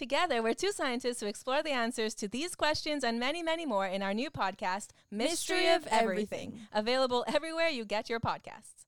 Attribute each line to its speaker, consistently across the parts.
Speaker 1: Together, we're two scientists who explore the answers to these questions and many, many more in our new podcast, Mystery,
Speaker 2: Mystery
Speaker 1: of Everything,
Speaker 2: Everything.
Speaker 1: available everywhere you get your podcasts.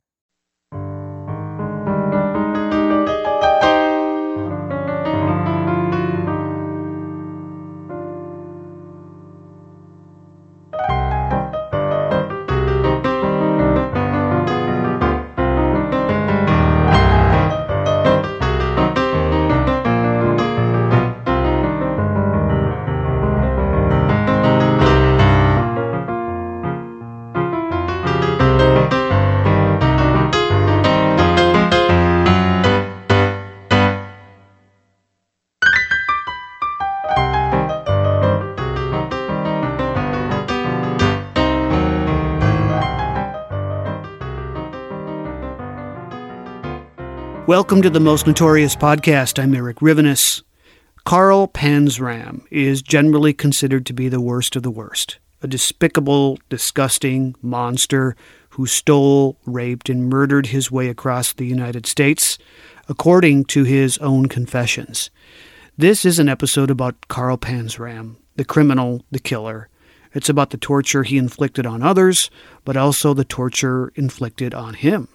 Speaker 3: Welcome to the Most Notorious Podcast. I'm Eric Rivenes. Carl Panzram is generally considered to be the worst of the worst. A despicable, disgusting monster who stole, raped, and murdered his way across the United States, according to his own confessions. This is an episode about Carl Panzram, the criminal, the killer. It's about the torture he inflicted on others, but also the torture inflicted on him.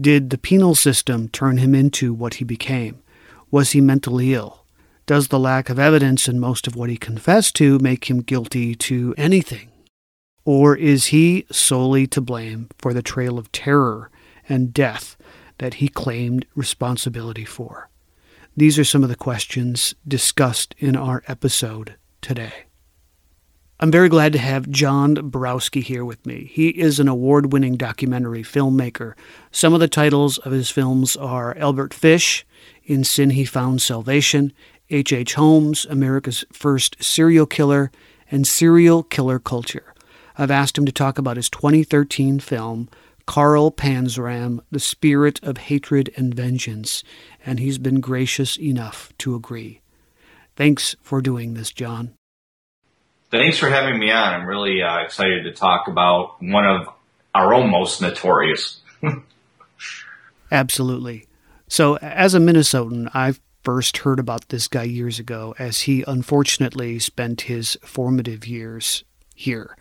Speaker 3: Did the penal system turn him into what he became? Was he mentally ill? Does the lack of evidence in most of what he confessed to make him guilty to anything? Or is he solely to blame for the trail of terror and death that he claimed responsibility for? These are some of the questions discussed in our episode today. I'm very glad to have John Borowski here with me. He is an award winning documentary filmmaker. Some of the titles of his films are Albert Fish, In Sin He Found Salvation, H.H. H. Holmes, America's First Serial Killer, and Serial Killer Culture. I've asked him to talk about his 2013 film, Carl Panzram, The Spirit of Hatred and Vengeance, and he's been gracious enough to agree. Thanks for doing this, John.
Speaker 4: Thanks for having me on. I'm really uh, excited to talk about one of our own most notorious.
Speaker 3: Absolutely. So, as a Minnesotan, I first heard about this guy years ago as he unfortunately spent his formative years here.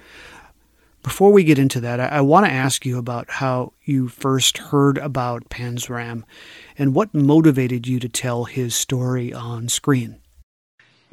Speaker 3: Before we get into that, I, I want to ask you about how you first heard about Panzram and what motivated you to tell his story on screen.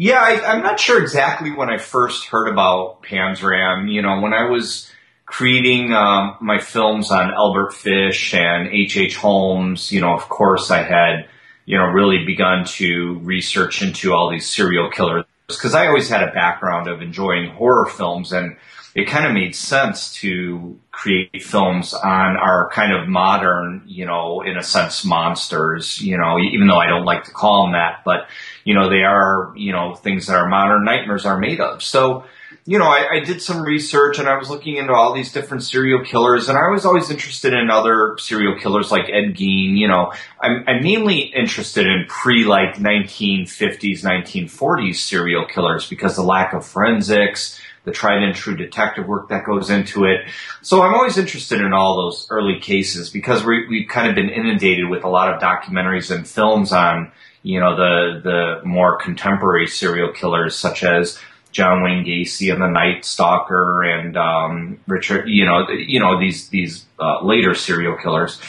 Speaker 4: Yeah, I, I'm not sure exactly when I first heard about Panzram. You know, when I was creating um, my films on Albert Fish and H.H. H. Holmes, you know, of course I had, you know, really begun to research into all these serial killers because I always had a background of enjoying horror films and it kind of made sense to create films on our kind of modern, you know, in a sense, monsters, you know, even though I don't like to call them that, but, you know, they are, you know, things that our modern nightmares are made of. So, you know, I, I did some research and I was looking into all these different serial killers and I was always interested in other serial killers like Ed Gein, you know, I'm, I'm mainly interested in pre like 1950s, 1940s serial killers because the lack of forensics, the tried and true detective work that goes into it. So I'm always interested in all those early cases because we, we've kind of been inundated with a lot of documentaries and films on, you know, the, the more contemporary serial killers such as John Wayne Gacy and the Night Stalker and, um, Richard, you know, you know, these, these, uh, later serial killers.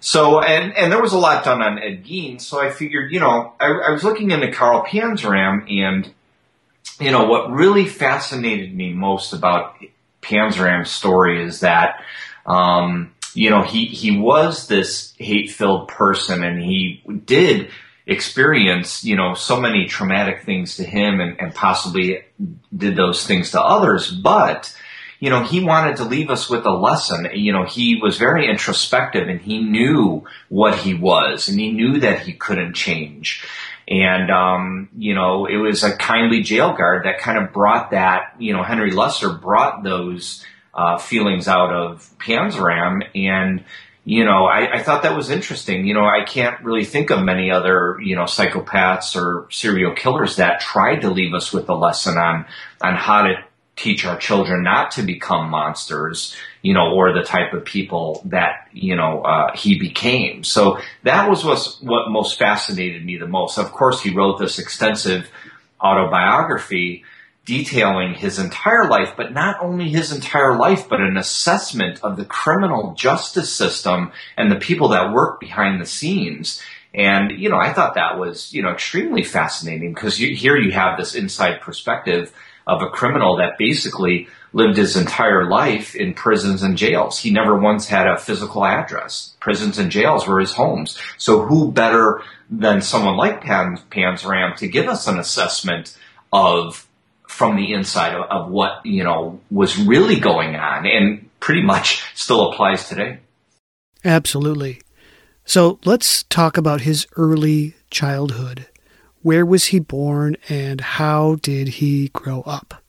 Speaker 4: So, and, and there was a lot done on Ed Gein, so I figured, you know, I, I was looking into Carl Panzram and, you know, what really fascinated me most about Panzram's story is that, um, you know, he, he was this hate filled person and he did experience, you know, so many traumatic things to him and, and possibly did those things to others, but, you know, he wanted to leave us with a lesson. You know, he was very introspective and he knew what he was and he knew that he couldn't change. And, um, you know, it was a kindly jail guard that kind of brought that, you know, Henry Lesser brought those, uh, feelings out of Panzram and, you know, I, I thought that was interesting. You know, I can't really think of many other, you know, psychopaths or serial killers that tried to leave us with a lesson on, on how to teach our children not to become monsters, you know, or the type of people that, you know, uh, he became. So that was what's, what most fascinated me the most. Of course, he wrote this extensive autobiography detailing his entire life, but not only his entire life, but an assessment of the criminal justice system and the people that work behind the scenes. And, you know, I thought that was, you know, extremely fascinating because here you have this inside perspective of a criminal that basically lived his entire life in prisons and jails. He never once had a physical address. Prisons and jails were his homes. So who better than someone like Pan, Panzram to give us an assessment of from the inside of, of what, you know, was really going on and pretty much still applies today.
Speaker 3: Absolutely. So let's talk about his early childhood. Where was he born and how did he grow up?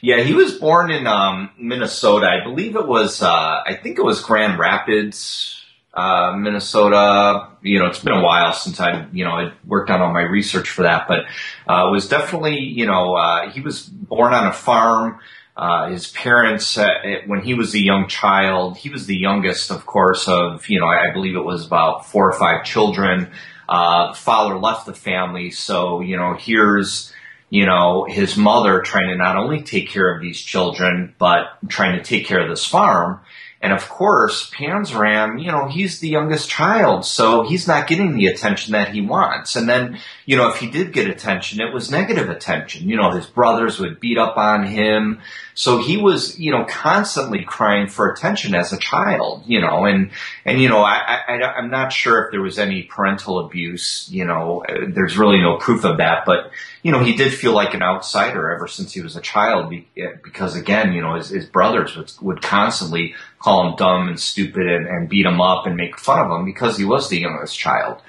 Speaker 4: Yeah, he was born in um, Minnesota. I believe it was, uh, I think it was Grand Rapids, uh, Minnesota. You know, it's been a while since I, you know, I worked on all my research for that, but uh, was definitely, you know, uh, he was born on a farm. Uh, his parents, uh, when he was a young child, he was the youngest, of course, of, you know, I believe it was about four or five children. Uh, father left the family, so you know here's you know his mother trying to not only take care of these children but trying to take care of this farm. And of course, Panzram, you know, he's the youngest child, so he's not getting the attention that he wants. And then, you know, if he did get attention, it was negative attention. You know, his brothers would beat up on him. So he was, you know, constantly crying for attention as a child, you know, and, and, you know, I, I, I'm not sure if there was any parental abuse, you know, there's really no proof of that, but, you know, he did feel like an outsider ever since he was a child because again, you know, his, his brothers would, would constantly call him dumb and stupid and, and beat him up and make fun of him because he was the youngest child.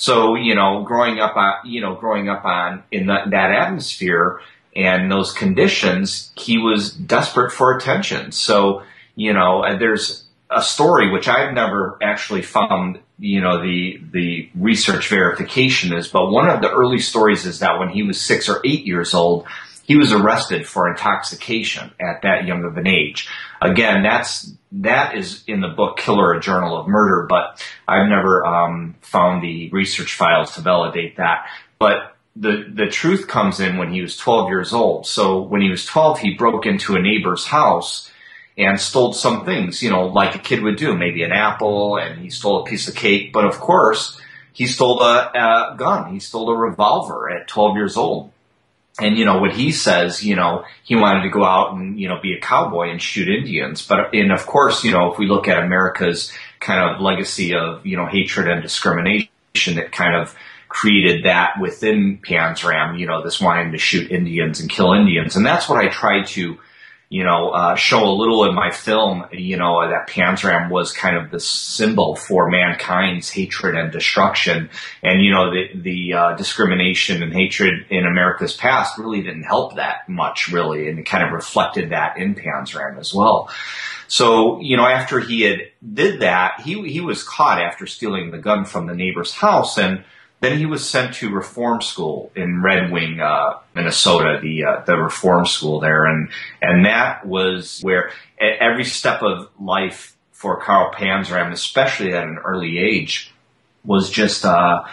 Speaker 4: So, you know, growing up you know, growing up on in that, that atmosphere, and those conditions, he was desperate for attention. So, you know, there's a story which I've never actually found, you know, the, the research verification is, but one of the early stories is that when he was six or eight years old, he was arrested for intoxication at that young of an age. Again, that's, that is in the book Killer, a Journal of Murder, but I've never, um, found the research files to validate that. But the the truth comes in when he was 12 years old. So when he was 12, he broke into a neighbor's house and stole some things, you know, like a kid would do, maybe an apple, and he stole a piece of cake. But of course, he stole a, a gun. He stole a revolver at 12 years old. And you know what he says, you know, he wanted to go out and you know be a cowboy and shoot Indians. But and of course, you know, if we look at America's kind of legacy of you know hatred and discrimination, that kind of created that within Panzram, you know, this wanting to shoot Indians and kill Indians. And that's what I tried to, you know, uh, show a little in my film, you know, that Panzram was kind of the symbol for mankind's hatred and destruction. And, you know, the, the, uh, discrimination and hatred in America's past really didn't help that much, really. And it kind of reflected that in Panzram as well. So, you know, after he had did that, he, he was caught after stealing the gun from the neighbor's house and, then he was sent to reform school in Red Wing, uh, Minnesota, the uh, the reform school there, and and that was where every step of life for Carl Panzram, especially at an early age, was just uh,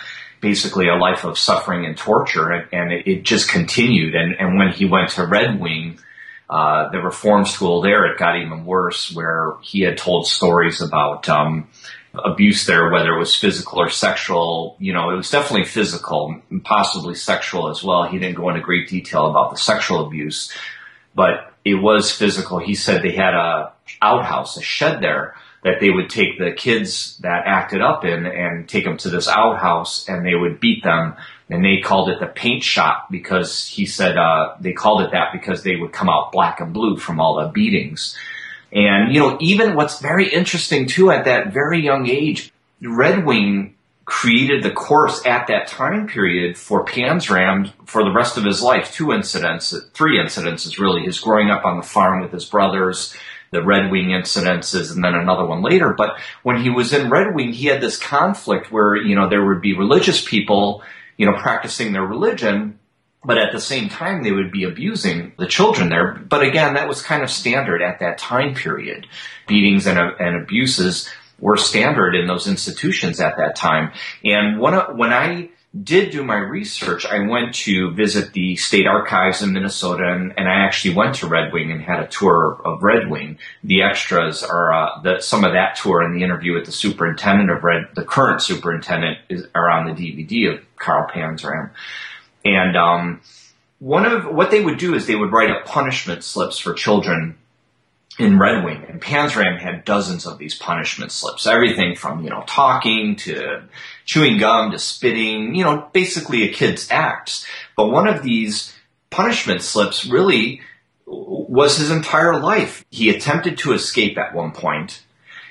Speaker 4: basically a life of suffering and torture, and, and it, it, just continued. And and when he went to Red Wing. Uh, the reform school there, it got even worse where he had told stories about, um, abuse there, whether it was physical or sexual. You know, it was definitely physical, and possibly sexual as well. He didn't go into great detail about the sexual abuse, but it was physical. He said they had a outhouse, a shed there that they would take the kids that acted up in and take them to this outhouse and they would beat them and they called it the paint shop because he said uh, they called it that because they would come out black and blue from all the beatings and you know even what's very interesting too at that very young age red wing created the course at that time period for Panzram for the rest of his life. Two incidents, three incidences really. His growing up on the farm with his brothers, the Red Wing incidences and then another one later. But when he was in Red Wing, he had this conflict where, you know, there would be religious people, you know, practicing their religion, but at the same time they would be abusing the children there. But again, that was kind of standard at that time period. Beatings and, and abuses were standard in those institutions at that time. And when, when I did do my research, I went to visit the state archives in Minnesota, and, and I actually went to Red Wing and had a tour of Red Wing. The extras are uh, the, some of that tour and the interview with the superintendent of Red, the current superintendent, is, are on the DVD of Carl Panzram. And um, one of what they would do is they would write up punishment slips for children in Red Wing, and Panzram had dozens of these punishment slips. Everything from, you know, talking to chewing gum to spitting, you know, basically a kid's acts. But one of these punishment slips really was his entire life. He attempted to escape at one point.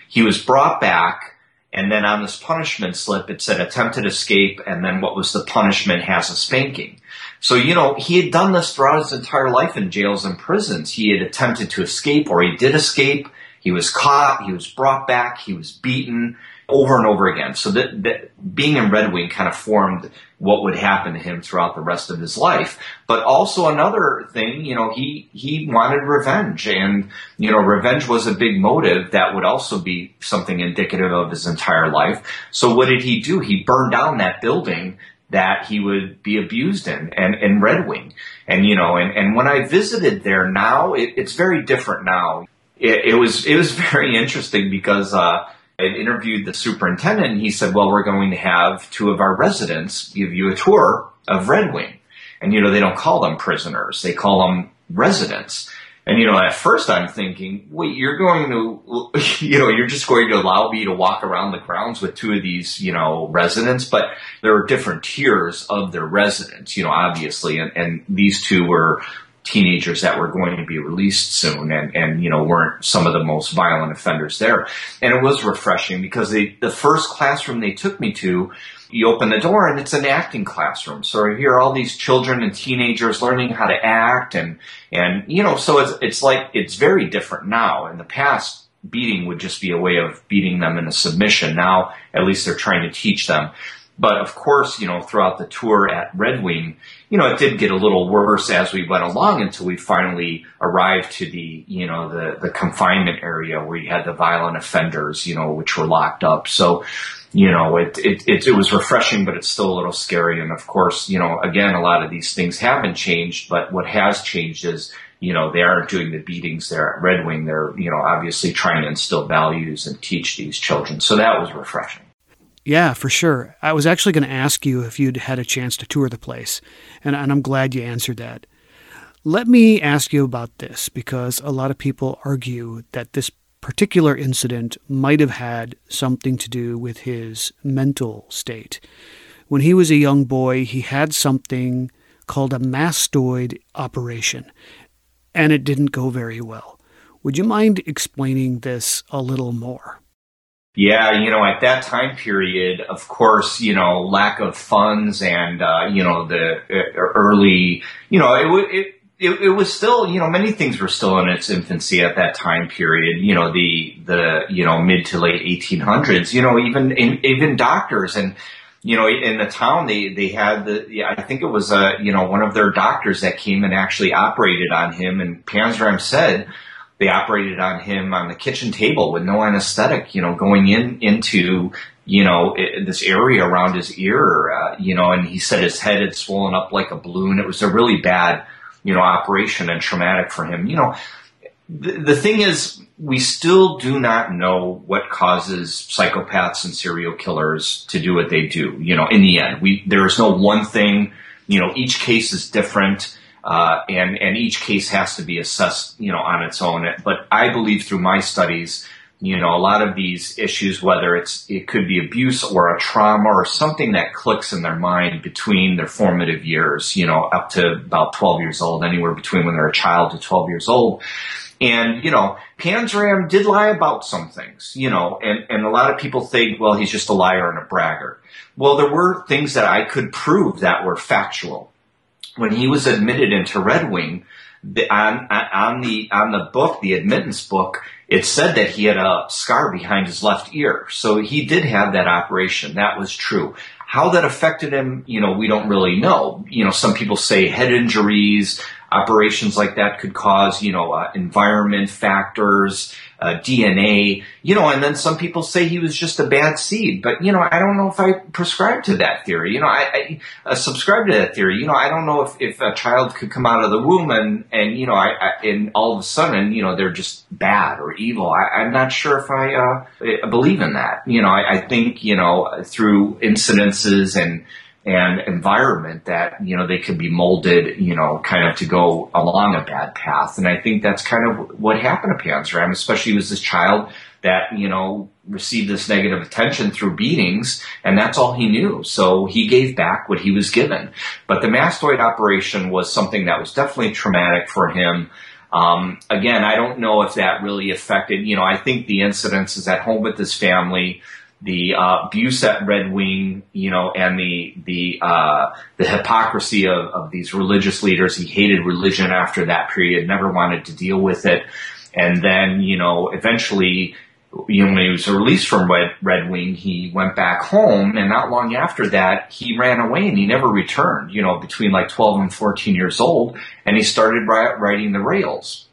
Speaker 4: He was brought back, and then on this punishment slip, it said attempted escape, and then what was the punishment has a spanking. So, you know, he had done this throughout his entire life in jails and prisons. He had attempted to escape or he did escape. He was caught. He was brought back. He was beaten over and over again. So that, that being in Red Wing kind of formed what would happen to him throughout the rest of his life. But also another thing, you know, he, he wanted revenge and, you know, revenge was a big motive that would also be something indicative of his entire life. So what did he do? He burned down that building that he would be abused in and in Red Wing. And, you know, and, and when I visited there now, it, it's very different now. It, it, was, it was very interesting because, uh, I interviewed the superintendent and he said, well, we're going to have two of our residents give you a tour of Red Wing. And, you know, they don't call them prisoners. They call them residents. And, you know, at first I'm thinking, wait, you're going to, you know, you're just going to allow me to walk around the grounds with two of these, you know, residents, but there are different tiers of their residents, you know, obviously. And, and these two were teenagers that were going to be released soon and, and, you know, weren't some of the most violent offenders there. And it was refreshing because they, the first classroom they took me to, you open the door and it's an acting classroom. So here hear all these children and teenagers learning how to act and, and, you know, so it's, it's like, it's very different now. In the past, beating would just be a way of beating them in a submission. Now, at least they're trying to teach them. But of course, you know, throughout the tour at Red Wing, you know, it did get a little worse as we went along until we finally arrived to the, you know, the, the confinement area where you had the violent offenders, you know, which were locked up. So, you know, it, it, it, it was refreshing, but it's still a little scary. And of course, you know, again, a lot of these things haven't changed, but what has changed is, you know, they aren't doing the beatings there at Red Wing. They're, you know, obviously trying to instill values and teach these children. So that was refreshing.
Speaker 3: Yeah, for sure. I was actually going to ask you if you'd had a chance to tour the place, and, and I'm glad you answered that. Let me ask you about this because a lot of people argue that this particular incident might have had something to do with his mental state. When he was a young boy, he had something called a mastoid operation, and it didn't go very well. Would you mind explaining this a little more?
Speaker 4: Yeah, you know, at that time period, of course, you know, lack of funds and, uh, you know, the uh, early, you know, it, it, it, it, was still, you know, many things were still in its infancy at that time period. You know, the, the, you know, mid to late 1800s, you know, even, in, even doctors and, you know, in the town, they, they had the, yeah, I think it was, uh, you know, one of their doctors that came and actually operated on him and Panzram said, they operated on him on the kitchen table with no anesthetic, you know, going in into, you know, this area around his ear, uh, you know, and he said his head had swollen up like a balloon. It was a really bad, you know, operation and traumatic for him. You know, the, the thing is, we still do not know what causes psychopaths and serial killers to do what they do. You know, in the end, we there is no one thing. You know, each case is different, uh, and and each case has to be assessed. You know, on its own. But I believe through my studies, you know, a lot of these issues, whether it's it could be abuse or a trauma or something that clicks in their mind between their formative years. You know, up to about 12 years old, anywhere between when they're a child to 12 years old and, you know, Panzram did lie about some things, you know, and, and a lot of people think, well, he's just a liar and a bragger. Well, there were things that I could prove that were factual. When he was admitted into Red Wing, the, on, on the, on the book, the admittance book, it said that he had a scar behind his left ear. So he did have that operation. That was true. How that affected him, you know, we don't really know. You know, some people say head injuries, operations like that could cause, you know, uh, environment factors, uh, DNA, you know, and then some people say he was just a bad seed. But, you know, I don't know if I prescribe to that theory. You know, I, I uh, subscribe to that theory. You know, I don't know if, if a child could come out of the womb and, and you know, I, I and all of a sudden, you know, they're just bad or evil. I, am not sure if I uh, believe in that. You know, I, I think, you know, through incidences and, and environment that, you know, they could be molded, you know, kind of to go along a bad path. And I think that's kind of what happened to Panzram, especially was this child that, you know, received this negative attention through beatings, and that's all he knew. So he gave back what he was given. But the mastoid operation was something that was definitely traumatic for him. Um, again, I don't know if that really affected, you know, I think the incidents is at home with his family the uh, abuse at Red Wing, you know, and the the uh, the hypocrisy of, of these religious leaders. He hated religion after that period, never wanted to deal with it, and then you know, eventually, you know, when he was released from Red, Red Wing, he went back home, and not long after that, he ran away and he never returned. You know, between like twelve and fourteen years old, and he started riding the rails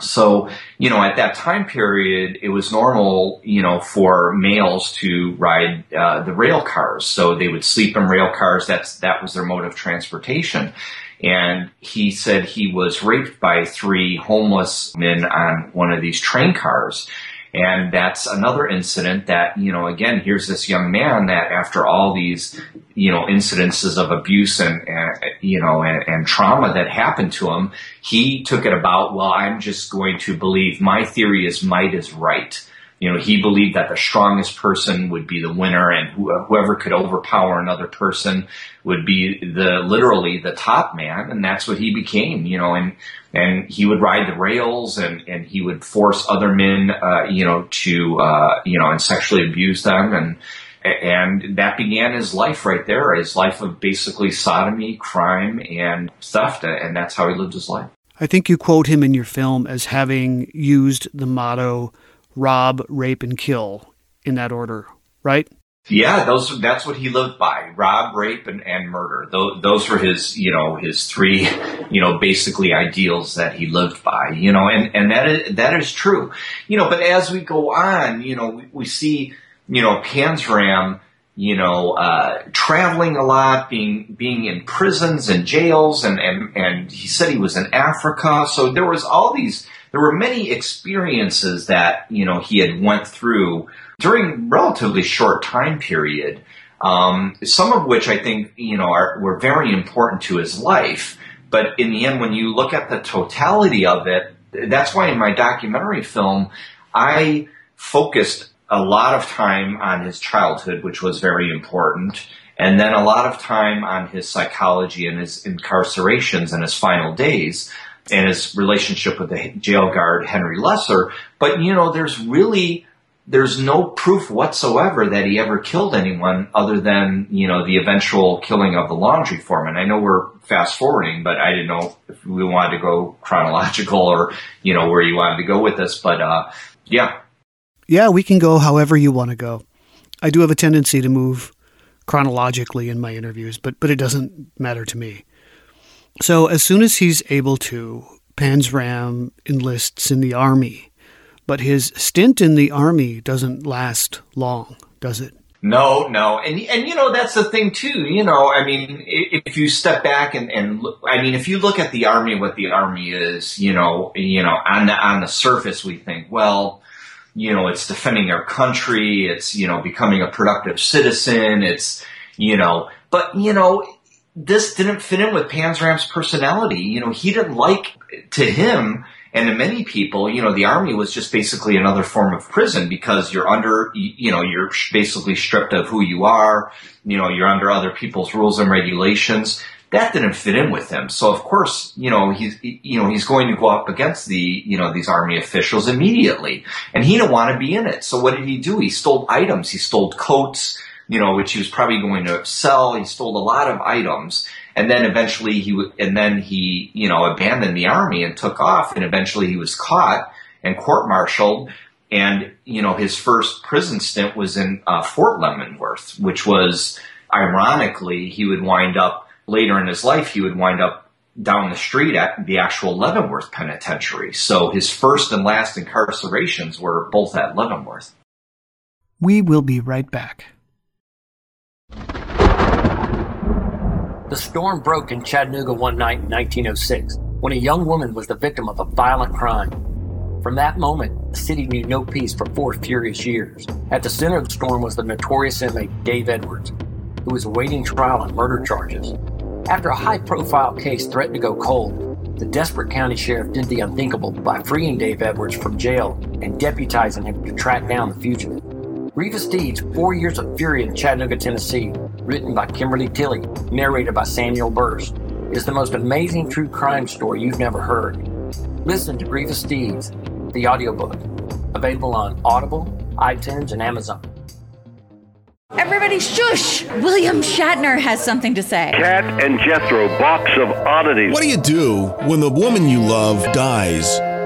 Speaker 4: so, you know, at that time period, it was normal, you know, for males to ride uh, the rail cars. So they would sleep in rail cars. That's that was their mode of transportation. And he said he was raped by three homeless men on one of these train cars. And that's another incident that, you know, again, here's this young man that after all these, you know, incidences of abuse and, and you know, and, and, trauma that happened to him, he took it about, well, I'm just going to believe my theory is might is right. You know, he believed that the strongest person would be the winner and whoever could overpower another person would be the, literally the top man. And that's what he became, you know, and, and he would ride the rails and, and he would force other men, uh, you know, to, uh, you know, and sexually abuse them. And, and that began his life right there, his life of basically sodomy, crime, and theft. And that's how he lived his life.
Speaker 3: I think you quote him in your film as having used the motto, rob, rape, and kill in that order, right?
Speaker 4: Yeah, those that's what he lived by: rob, rape, and, and murder. Those, those were his, you know, his three, you know, basically ideals that he lived by. You know, and and that is that is true. You know, but as we go on, you know, we, we see, you know, Panzram, you know, uh, traveling a lot, being being in prisons and jails, and and and he said he was in Africa. So there was all these there were many experiences that you know he had went through during relatively short time period. Um, some of which I think you know are were very important to his life. But in the end, when you look at the totality of it, that's why in my documentary film I focused a lot of time on his childhood, which was very important, and then a lot of time on his psychology and his incarcerations and his final days and his relationship with the jail guard Henry Lesser. But you know, there's really there's no proof whatsoever that he ever killed anyone other than you know the eventual killing of the laundry foreman. I know we're fast forwarding, but I didn't know if we wanted to go chronological or you know where you wanted to go with this. But uh, yeah,
Speaker 3: yeah, we can go however you want to go. I do have a tendency to move chronologically in my interviews, but but it doesn't matter to me. So as soon as he's able to, Panzram enlists in the army. But his stint in the army doesn't last long, does it?
Speaker 4: No, no, and and you know that's the thing too. You know, I mean, if you step back and and look, I mean, if you look at the army, what the army is, you know, you know, on the on the surface, we think, well, you know, it's defending our country, it's you know, becoming a productive citizen, it's you know, but you know, this didn't fit in with Panzram's personality. You know, he didn't like to him and to many people, you know, the army was just basically another form of prison because you're under, you know, you're basically stripped of who you are. You know, you're under other people's rules and regulations. That didn't fit in with him. So of course, you know, he's, you know, he's going to go up against the, you know, these army officials immediately. And he didn't want to be in it. So what did he do? He stole items. He stole coats, you know, which he was probably going to sell. He stole a lot of items. And then eventually he and then he you know abandoned the army and took off. And eventually he was caught and court-martialed. And you know his first prison stint was in uh, Fort Leavenworth which was ironically he would wind up later in his life he would wind up down the street at the actual Leavenworth penitentiary. So his first and last incarcerations were both at Leavenworth.
Speaker 3: We will be right back
Speaker 5: The storm broke in Chattanooga one night in 1906 when a young woman was the victim of a violent crime. From that moment, the city knew no peace for four furious years. At the center of the storm was the notorious inmate Dave Edwards, who was awaiting trial on murder charges. After a high profile case threatened to go cold, the desperate county sheriff did the unthinkable by freeing Dave Edwards from jail and deputizing him to track down the fugitive. Grievous Deeds Four Years of Fury in Chattanooga, Tennessee, written by Kimberly Tilley, narrated by Samuel Burse, is the most amazing true crime story you've never heard. Listen to Grievous Deeds, the audiobook, available on Audible, iTunes, and Amazon.
Speaker 6: Everybody shush! William Shatner has something to say.
Speaker 7: Kat and Jethro, box of oddities.
Speaker 8: What do you do when the woman you love dies?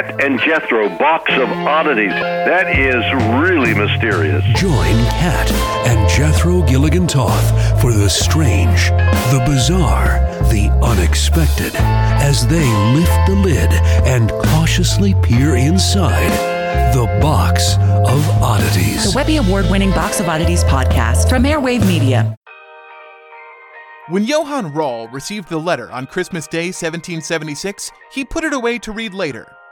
Speaker 7: Kat and Jethro, box of oddities. That is really mysterious.
Speaker 9: Join Kat and Jethro Gilligan Toth for the strange, the bizarre, the unexpected as they lift the lid and cautiously peer inside the box of oddities.
Speaker 6: The Webby Award winning Box of Oddities podcast from Airwave Media.
Speaker 10: When Johann Rall received the letter on Christmas Day 1776, he put it away to read later.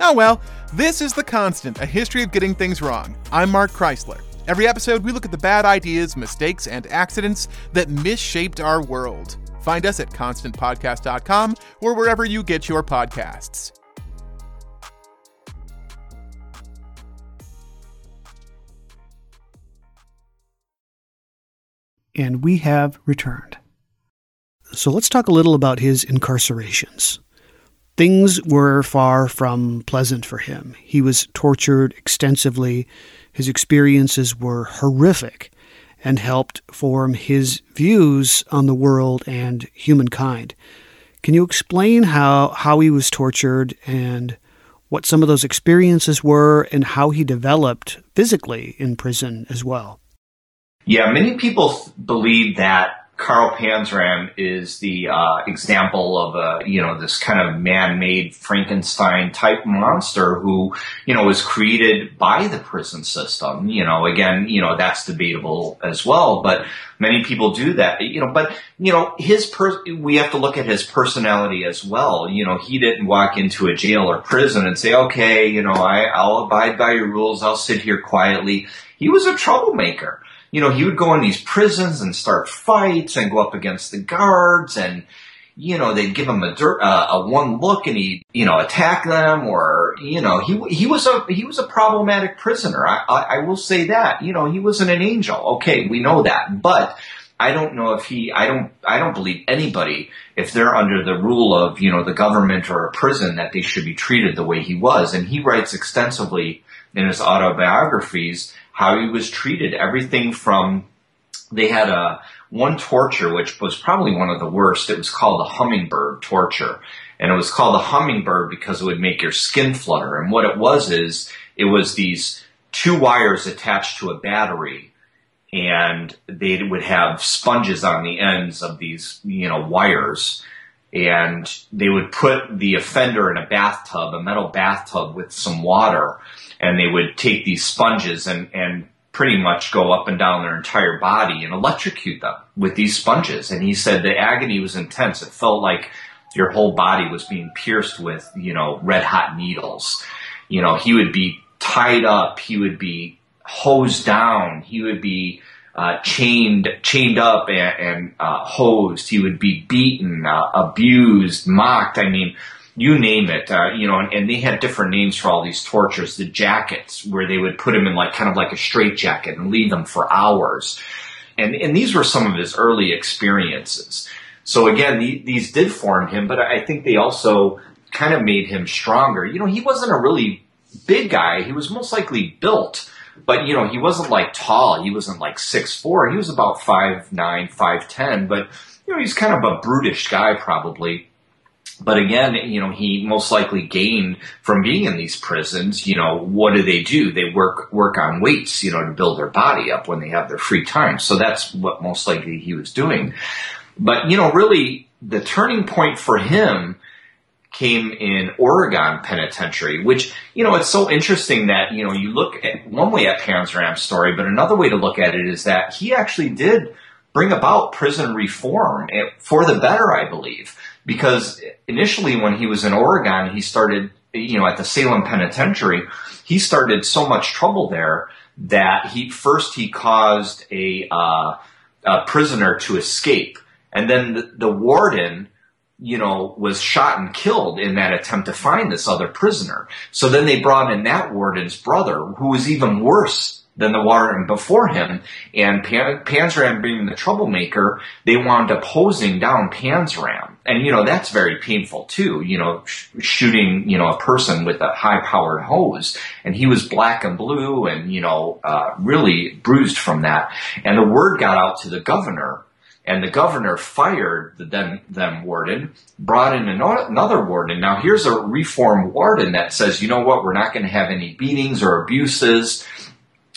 Speaker 10: Oh well, this is The Constant, a history of getting things wrong. I'm Mark Chrysler. Every episode, we look at the bad ideas, mistakes, and accidents that misshaped our world. Find us at constantpodcast.com or wherever you get your podcasts.
Speaker 3: And we have returned. So let's talk a little about his incarcerations. Things were far from pleasant for him. He was tortured extensively. His experiences were horrific and helped form his views on the world and humankind. Can you explain how, how he was tortured and what some of those experiences were and how he developed physically in prison as well?
Speaker 4: Yeah, many people believe that Carl Panzram is the uh, example of a you know this kind of man-made Frankenstein type monster who you know was created by the prison system. You know, again, you know that's debatable as well, but many people do that. You know, but you know his per- we have to look at his personality as well. You know, he didn't walk into a jail or prison and say, okay, you know, I, I'll abide by your rules. I'll sit here quietly. He was a troublemaker you know, he would go in these prisons and start fights and go up against the guards and, you know, they'd give him a dirt, uh, a one look and he, you know, attack them or, you know, he, he was a, he was a problematic prisoner. I, I, I will say that, you know, he wasn't an angel. Okay. We know that, but I don't know if he, I don't, I don't believe anybody, if they're under the rule of, you know, the government or a prison that they should be treated the way he was. And he writes extensively in his autobiographies how he was treated. Everything from, they had a, one torture, which was probably one of the worst. It was called the hummingbird torture. And it was called the hummingbird because it would make your skin flutter. And what it was is, it was these two wires attached to a battery and they would have sponges on the ends of these, you know, wires. And they would put the offender in a bathtub, a metal bathtub with some water, and they would take these sponges and, and pretty much go up and down their entire body and electrocute them with these sponges. And he said the agony was intense. It felt like your whole body was being pierced with, you know, red hot needles. You know, he would be tied up. He would be hosed down. He would be uh, chained, chained up and, and uh, hosed. He would be beaten, uh, abused, mocked. I mean, you name it. Uh, you know, and, and, they had different names for all these tortures. The jackets, where they would put him in like kind of like a straitjacket and leave them for hours. And and these were some of his early experiences. So again, the, these did form him, but I think they also kind of made him stronger. You know, he wasn't a really big guy. He was most likely built but you know, he wasn't like tall. He wasn't like six four. He was about five nine, five ten. But you know, he's kind of a brutish guy probably. But again, you know, he most likely gained from being in these prisons. You know, what do they do? They work work on weights, you know, to build their body up when they have their free time. So that's what most likely he was doing. But you know, really, the turning point for him came in Oregon Penitentiary, which, you know, it's so interesting that, you know, you look at one way at Panzram's story, but another way to look at it is that he actually did bring about prison reform for the better, I believe. Because initially when he was in Oregon, he started, you know, at the Salem Penitentiary, he started so much trouble there that he first he caused a, uh, a prisoner to escape. And then the, the warden, you know, was shot and killed in that attempt to find this other prisoner. So then they brought in that warden's brother, who was even worse than the warden before him. And Pan- Panzram being the troublemaker, they wound up hosing down Panzram. And, you know, that's very painful too, you know, sh- shooting, you know, a person with a high powered hose. And he was black and blue and, you know, uh, really bruised from that. And the word got out to the governor and the governor fired the then, then warden, brought in another warden. Now here's a reform warden that says, you know what, we're not going to have any beatings or abuses.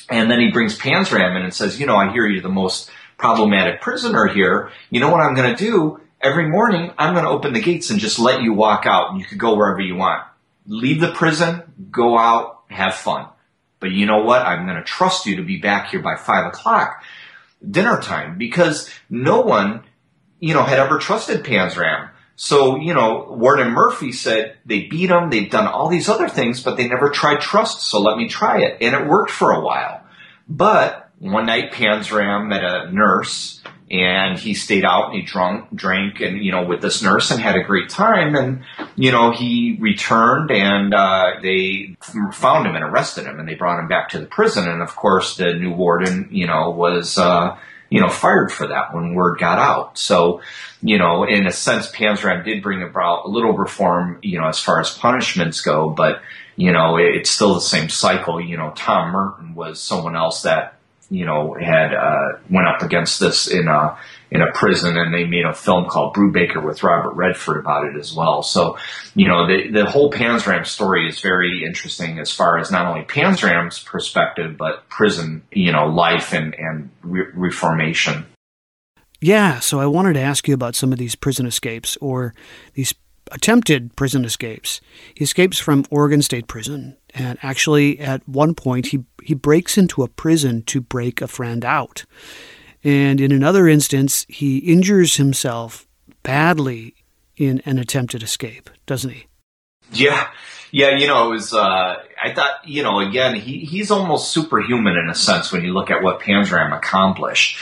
Speaker 4: And then he brings Panzram in and says, you know, I hear you're the most problematic prisoner here. You know what I'm going to do? Every morning, I'm going to open the gates and just let you walk out and you could go wherever you want. Leave the prison, go out, have fun. But you know what? I'm going to trust you to be back here by five o'clock dinner time because no one, you know, had ever trusted Panzram. So, you know, Warden Murphy said they beat him, they've done all these other things, but they never tried trust, so let me try it. And it worked for a while. But one night Panzram met a nurse and he stayed out and he drunk, drank and, you know, with this nurse and had a great time. And, you know, he returned and, uh, they found him and arrested him and they brought him back to the prison. And of course, the new warden, you know, was, uh, you know, fired for that when word got out. So, you know, in a sense, Panzram did bring about a little reform, you know, as far as punishments go, but, you know, it's still the same cycle. You know, Tom Murton was someone else that you know, had uh, went up against this in a in a prison, and they made a film called Brubaker with Robert Redford about it as well. So, you know, the the whole Panzram story is very interesting as far as not only Panzram's perspective, but prison, you know, life and and re- reformation.
Speaker 3: Yeah, so I wanted to ask you about some of these prison escapes or these attempted prison escapes. He escapes from Oregon State Prison, and actually, at one point, he, he breaks into a prison to break a friend out. And in another instance, he injures himself badly in an attempted escape, doesn't he?
Speaker 4: Yeah. Yeah, you know, it was, uh, I thought, you know, again, he, he's almost superhuman in a sense when you look at what Panzram accomplished.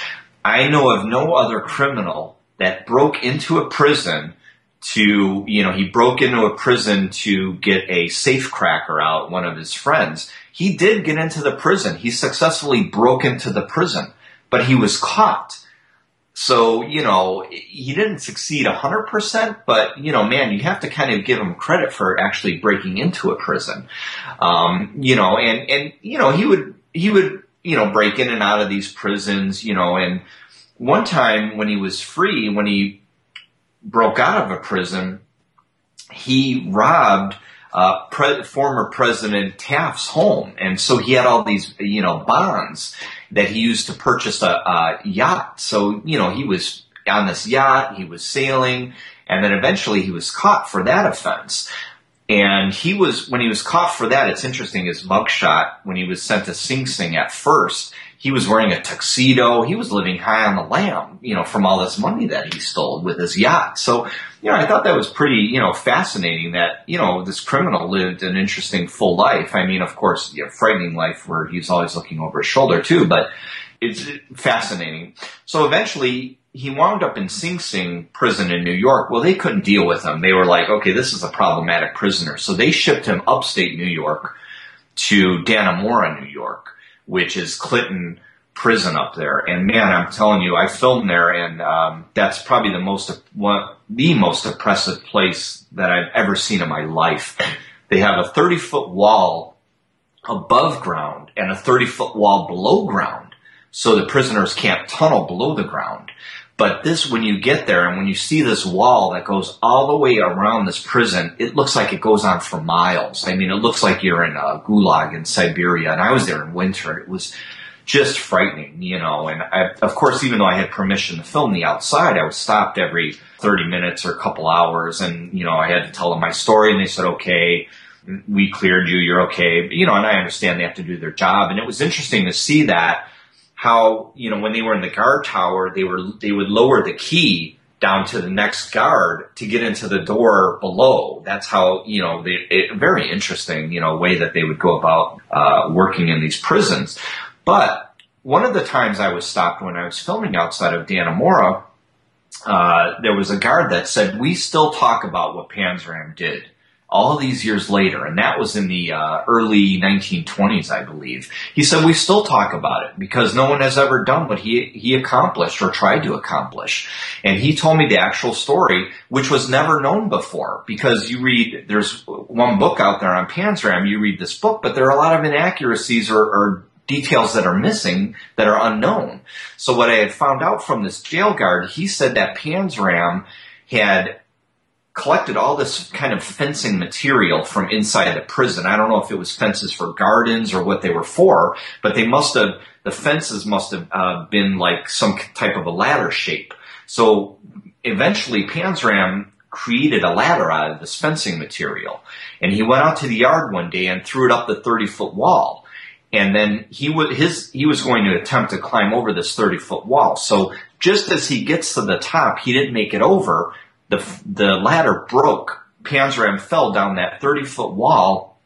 Speaker 4: I know of no other criminal that broke into a prison to, you know, he broke into a prison to get a safe cracker out, one of his friends. He did get into the prison. He successfully broke into the prison, but he was caught. So, you know, he didn't succeed 100%, but, you know, man, you have to kind of give him credit for actually breaking into a prison. Um, you know, and, and, you know, he would, he would, you know, break in and out of these prisons, you know, and one time when he was free, when he broke out of a prison, he robbed uh, pre- former President Taft's home, and so he had all these, you know, bonds that he used to purchase a, a yacht. So, you know, he was on this yacht, he was sailing, and then eventually he was caught for that offense. And he was, when he was caught for that, it's interesting, his mugshot, when he was sent to Sing Sing at first, he was wearing a tuxedo. He was living high on the lamb, you know, from all this money that he stole with his yacht. So, you know, I thought that was pretty, you know, fascinating that, you know, this criminal lived an interesting full life. I mean, of course, you know, frightening life where he's always looking over his shoulder too, but it's fascinating. So eventually he wound up in Sing Sing prison in New York. Well, they couldn't deal with him. They were like, okay, this is a problematic prisoner. So they shipped him upstate New York to Dannemora, New York which is Clinton prison up there. And man, I'm telling you, I filmed there, and um, that's probably the most one, the most oppressive place that I've ever seen in my life. They have a 30 foot wall above ground and a 30 foot wall below ground, so the prisoners can't tunnel below the ground. But this, when you get there and when you see this wall that goes all the way around this prison, it looks like it goes on for miles. I mean, it looks like you're in a gulag in Siberia. And I was there in winter. It was just frightening, you know. And I, of course, even though I had permission to film the outside, I was stopped every 30 minutes or a couple hours. And, you know, I had to tell them my story and they said, okay, we cleared you. You're okay. You know, and I understand they have to do their job. And it was interesting to see that how you know when they were in the guard tower, they were they would lower the key down to the next guard to get into the door below. That's how you know they, it, very interesting you know way that they would go about uh, working in these prisons. But one of the times I was stopped when I was filming outside of Dannemora, uh, there was a guard that said, "We still talk about what Panzram did." All these years later, and that was in the uh, early 1920s, I believe. He said we still talk about it because no one has ever done what he he accomplished or tried to accomplish. And he told me the actual story, which was never known before. Because you read, there's one book out there on Panzram. You read this book, but there are a lot of inaccuracies or, or details that are missing that are unknown. So what I had found out from this jail guard, he said that Panzram had collected all this kind of fencing material from inside the prison. I don't know if it was fences for gardens or what they were for, but they must have, the fences must have uh, been like some type of a ladder shape. So eventually Panzram created a ladder out of this fencing material. And he went out to the yard one day and threw it up the 30 foot wall. And then he was, his, he was going to attempt to climb over this 30 foot wall. So just as he gets to the top, he didn't make it over the, the ladder broke. Panzram fell down that 30 foot wall,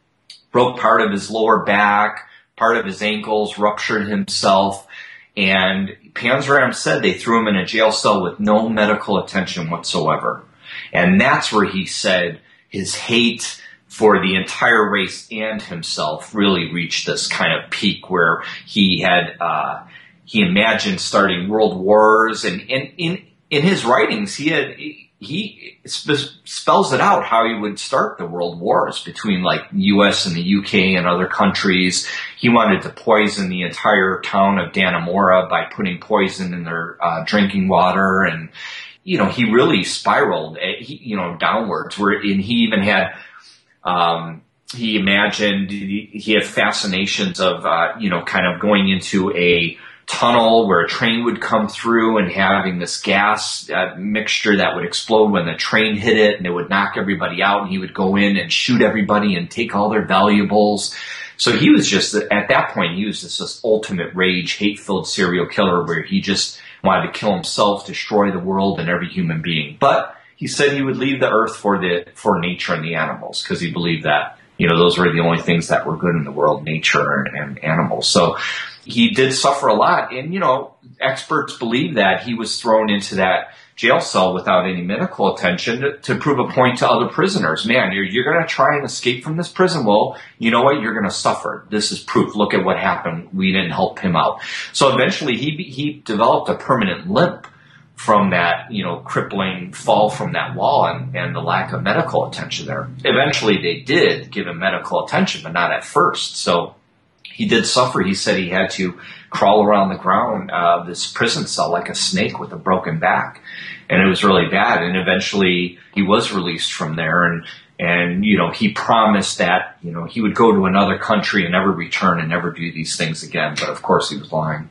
Speaker 4: broke part of his lower back, part of his ankles, ruptured himself, and Panzram said they threw him in a jail cell with no medical attention whatsoever. And that's where he said his hate for the entire race and himself really reached this kind of peak where he had, uh, he imagined starting world wars and, and in, in his writings, he had, he sp- spells it out how he would start the world wars between like U.S. and the U.K. and other countries. He wanted to poison the entire town of Dannemora by putting poison in their uh, drinking water, and you know he really spiraled, eh, you know, downwards. Where and he even had. Um, he imagined he had fascinations of uh, you know kind of going into a tunnel where a train would come through and having this gas uh, mixture that would explode when the train hit it and it would knock everybody out and he would go in and shoot everybody and take all their valuables. So he was just, at that point, he was just this ultimate rage, hate-filled serial killer where he just wanted to kill himself, destroy the world and every human being. But he said he would leave the earth for the for nature and the animals because he believed that you know those were the only things that were good in the world, nature and, and animals. So he did suffer a lot, and you know experts believe that he was thrown into that jail cell without any medical attention to, to prove a point to other prisoners. Man, you're, you're going to try and escape from this prison. Well, you know what? You're going to suffer. This is proof. Look at what happened. We didn't help him out. So eventually he, he developed a permanent limp from that, you know, crippling fall from that wall and, and the lack of medical attention there. Eventually they did give him medical attention, but not at first. So he did suffer. He said he had to crawl around the ground, uh, this prison cell like a snake with a broken back. And it was really bad. And eventually he was released from there and, and, you know, he promised that, you know, he would go to another country and never return and never do these things again. But of course he was lying.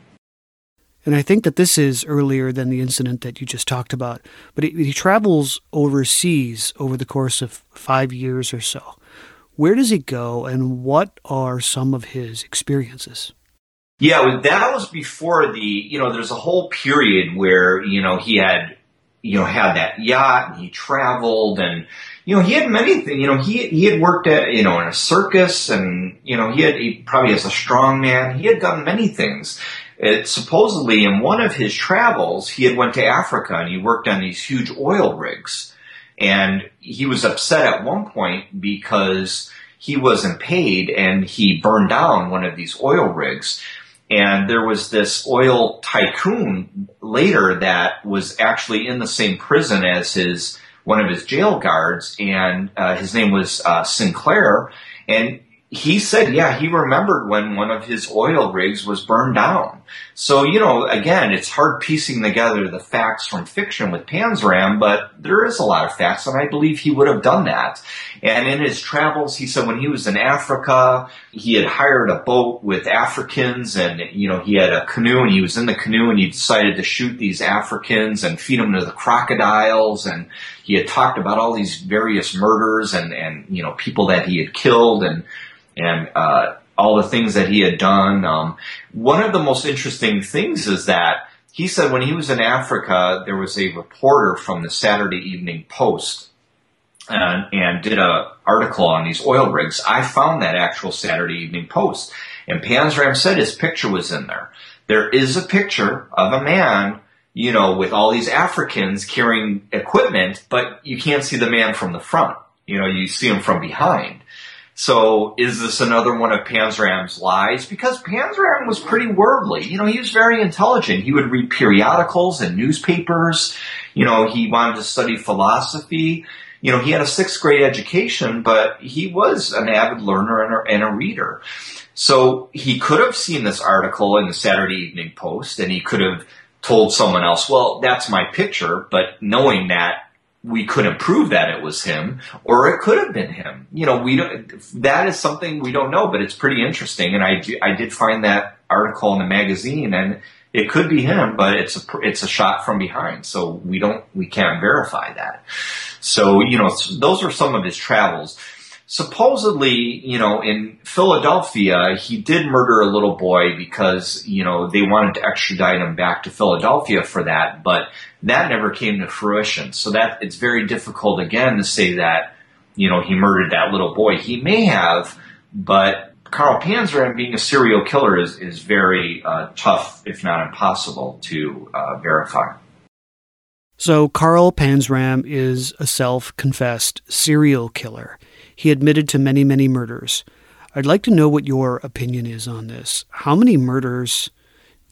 Speaker 3: And I think that this is earlier than the incident that you just talked about. But he, he travels overseas over the course of five years or so. Where does he go, and what are some of his experiences?
Speaker 4: Yeah, that was before the, you know, there's a whole period where, you know, he had, you know, had that yacht and he traveled and, you know, he had many things, you know, he, he had worked at, you know, in a circus and, you know, he had, he probably as a strong man, he had done many things. It, supposedly in one of his travels, he had went to Africa and he worked on these huge oil rigs and he was upset at one point because he wasn't paid and he burned down one of these oil rigs. And there was this oil tycoon later that was actually in the same prison as his one of his jail guards, and uh, his name was uh, Sinclair. And he said, yeah, he remembered when one of his oil rigs was burned down. So, you know, again, it's hard piecing together the facts from fiction with Panzram, but there is a lot of facts, and I believe he would have done that. And in his travels, he said when he was in Africa, he had hired a boat with Africans, and, you know, he had a canoe, and he was in the canoe, and he decided to shoot these Africans and feed them to the crocodiles, and he had talked about all these various murders and, and, you know, people that he had killed, and and uh, all the things that he had done. Um, one of the most interesting things is that he said when he was in Africa, there was a reporter from the Saturday Evening Post and, and did a article on these oil rigs. I found that actual Saturday Evening Post, and Panzram said his picture was in there. There is a picture of a man, you know, with all these Africans carrying equipment, but you can't see the man from the front. You know, you see him from behind. So is this another one of Panzram's lies? Because Panzram was pretty worldly. You know, he was very intelligent. He would read periodicals and newspapers. You know, he wanted to study philosophy. You know, he had a sixth grade education, but he was an avid learner and a, and a reader. So he could have seen this article in the Saturday Evening Post and he could have told someone else, well, that's my picture, but knowing that we couldn't prove that it was him, or it could have been him. You know, we don't. That is something we don't know, but it's pretty interesting. And I I did find that article in the magazine, and it could be him, but it's a it's a shot from behind, so we don't we can't verify that. So you know, those are some of his travels. Supposedly, you know, in Philadelphia, he did murder a little boy because you know they wanted to extradite him back to Philadelphia for that, but that never came to fruition. So that it's very difficult again to say that, you know, he murdered that little boy. He may have, but Carl Panzram being a serial killer is, is very uh, tough, if not impossible, to uh, verify.
Speaker 3: So Carl Panzram is a self-confessed serial killer. He admitted to many, many murders. I'd like to know what your opinion is on this. How many murders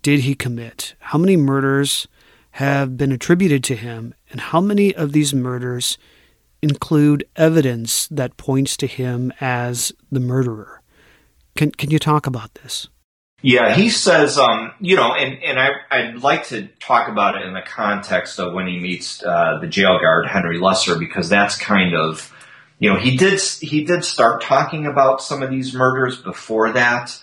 Speaker 3: did he commit? How many murders have been attributed to him, and how many of these murders include evidence that points to him as the murderer? Can can you talk about this?
Speaker 4: Yeah, he says, um, you know, and, and I, I'd like to talk about it in the context of when he meets uh, the jail guard Henry Lesser, because that's kind of, you know, he did he did start talking about some of these murders before that,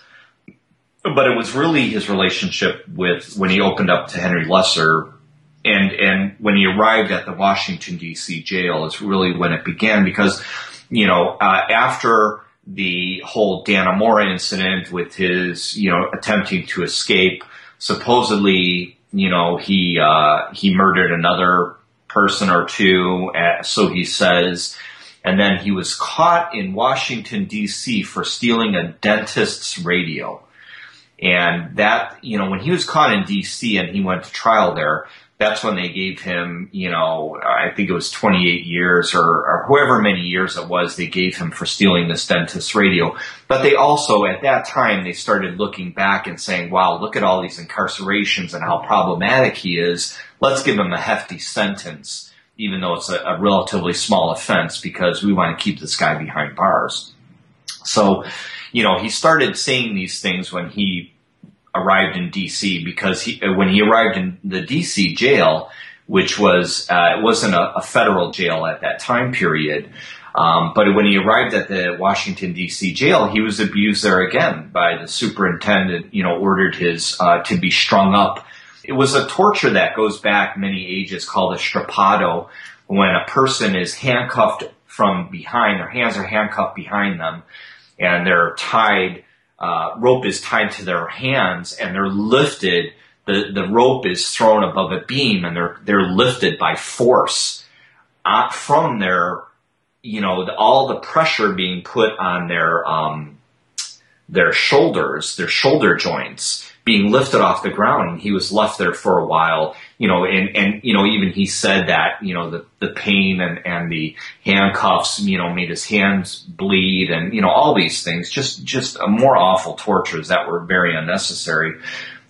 Speaker 4: but it was really his relationship with when he opened up to Henry Lesser and and when he arrived at the Washington D.C. jail is really when it began because you know uh, after the whole Dannemora incident with his you know attempting to escape supposedly you know he uh, he murdered another person or two, uh, so he says. And then he was caught in Washington, D.C. for stealing a dentist's radio. And that, you know, when he was caught in D.C. and he went to trial there, that's when they gave him, you know, I think it was 28 years or, or many years it was they gave him for stealing this dentist's radio. But they also, at that time, they started looking back and saying, wow, look at all these incarcerations and how problematic he is. Let's give him a hefty sentence, even though it's a, a relatively small offense because we want to keep this guy behind bars. So, you know, he started saying these things when he arrived in D.C. because he, uh, when he arrived in the D.C. jail, which was uh, it wasn't a, a, federal jail at that time period, um, but when he arrived at the Washington D.C. jail, he was abused there again by the superintendent. You know, ordered his uh, to be strung up. It was a torture that goes back many ages called a strappado, when a person is handcuffed from behind, their hands are handcuffed behind them, and they're tied uh, rope is tied to their hands and they're lifted. The, the rope is thrown above a beam and they're, they're lifted by force uh, from their, you know, all the pressure being put on their, um, their shoulders, their shoulder joints being lifted off the ground and he was left there for a while, you know, and, and, you know, even he said that, you know, the, the pain and, and the handcuffs, you know, made his hands bleed and, you know, all these things, just, just more awful tortures that were very unnecessary.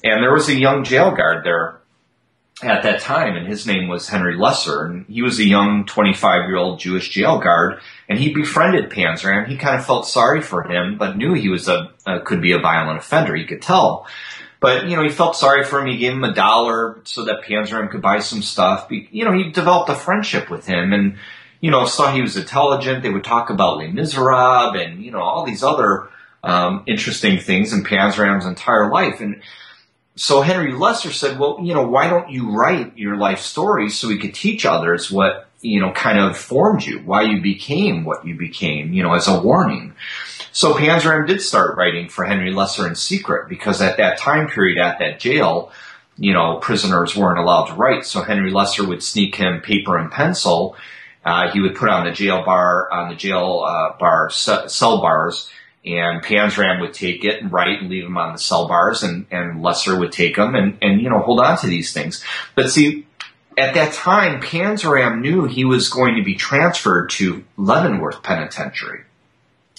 Speaker 4: And there was a young jail guard there at that time, and his name was Henry Lesser, and he was a young 25 year old Jewish jail guard, and he befriended Panzram. He kind of felt sorry for him, but knew he was a, a could be a violent offender. He could tell. But, you know, he felt sorry for him. He gave him a dollar so that Panzram could buy some stuff. You know, he developed a friendship with him and, you know, saw he was intelligent. They would talk about Les Miserables and, you know, all these other um, interesting things in Panzram's entire life. And so Henry Lesser said, well, you know, why don't you write your life story so we could teach others what, you know, kind of formed you, why you became what you became, you know, as a warning. So Panzram did start writing for Henry Lesser in secret because at that time period at that jail, you know, prisoners weren't allowed to write. So Henry Lesser would sneak him paper and pencil. Uh, he would put on the jail bar, on the jail uh, bar, cell bars, and Panzram would take it and write and leave them on the cell bars, and, and Lesser would take them and, and, you know, hold on to these things. But see, at that time, Panzram knew he was going to be transferred to Leavenworth Penitentiary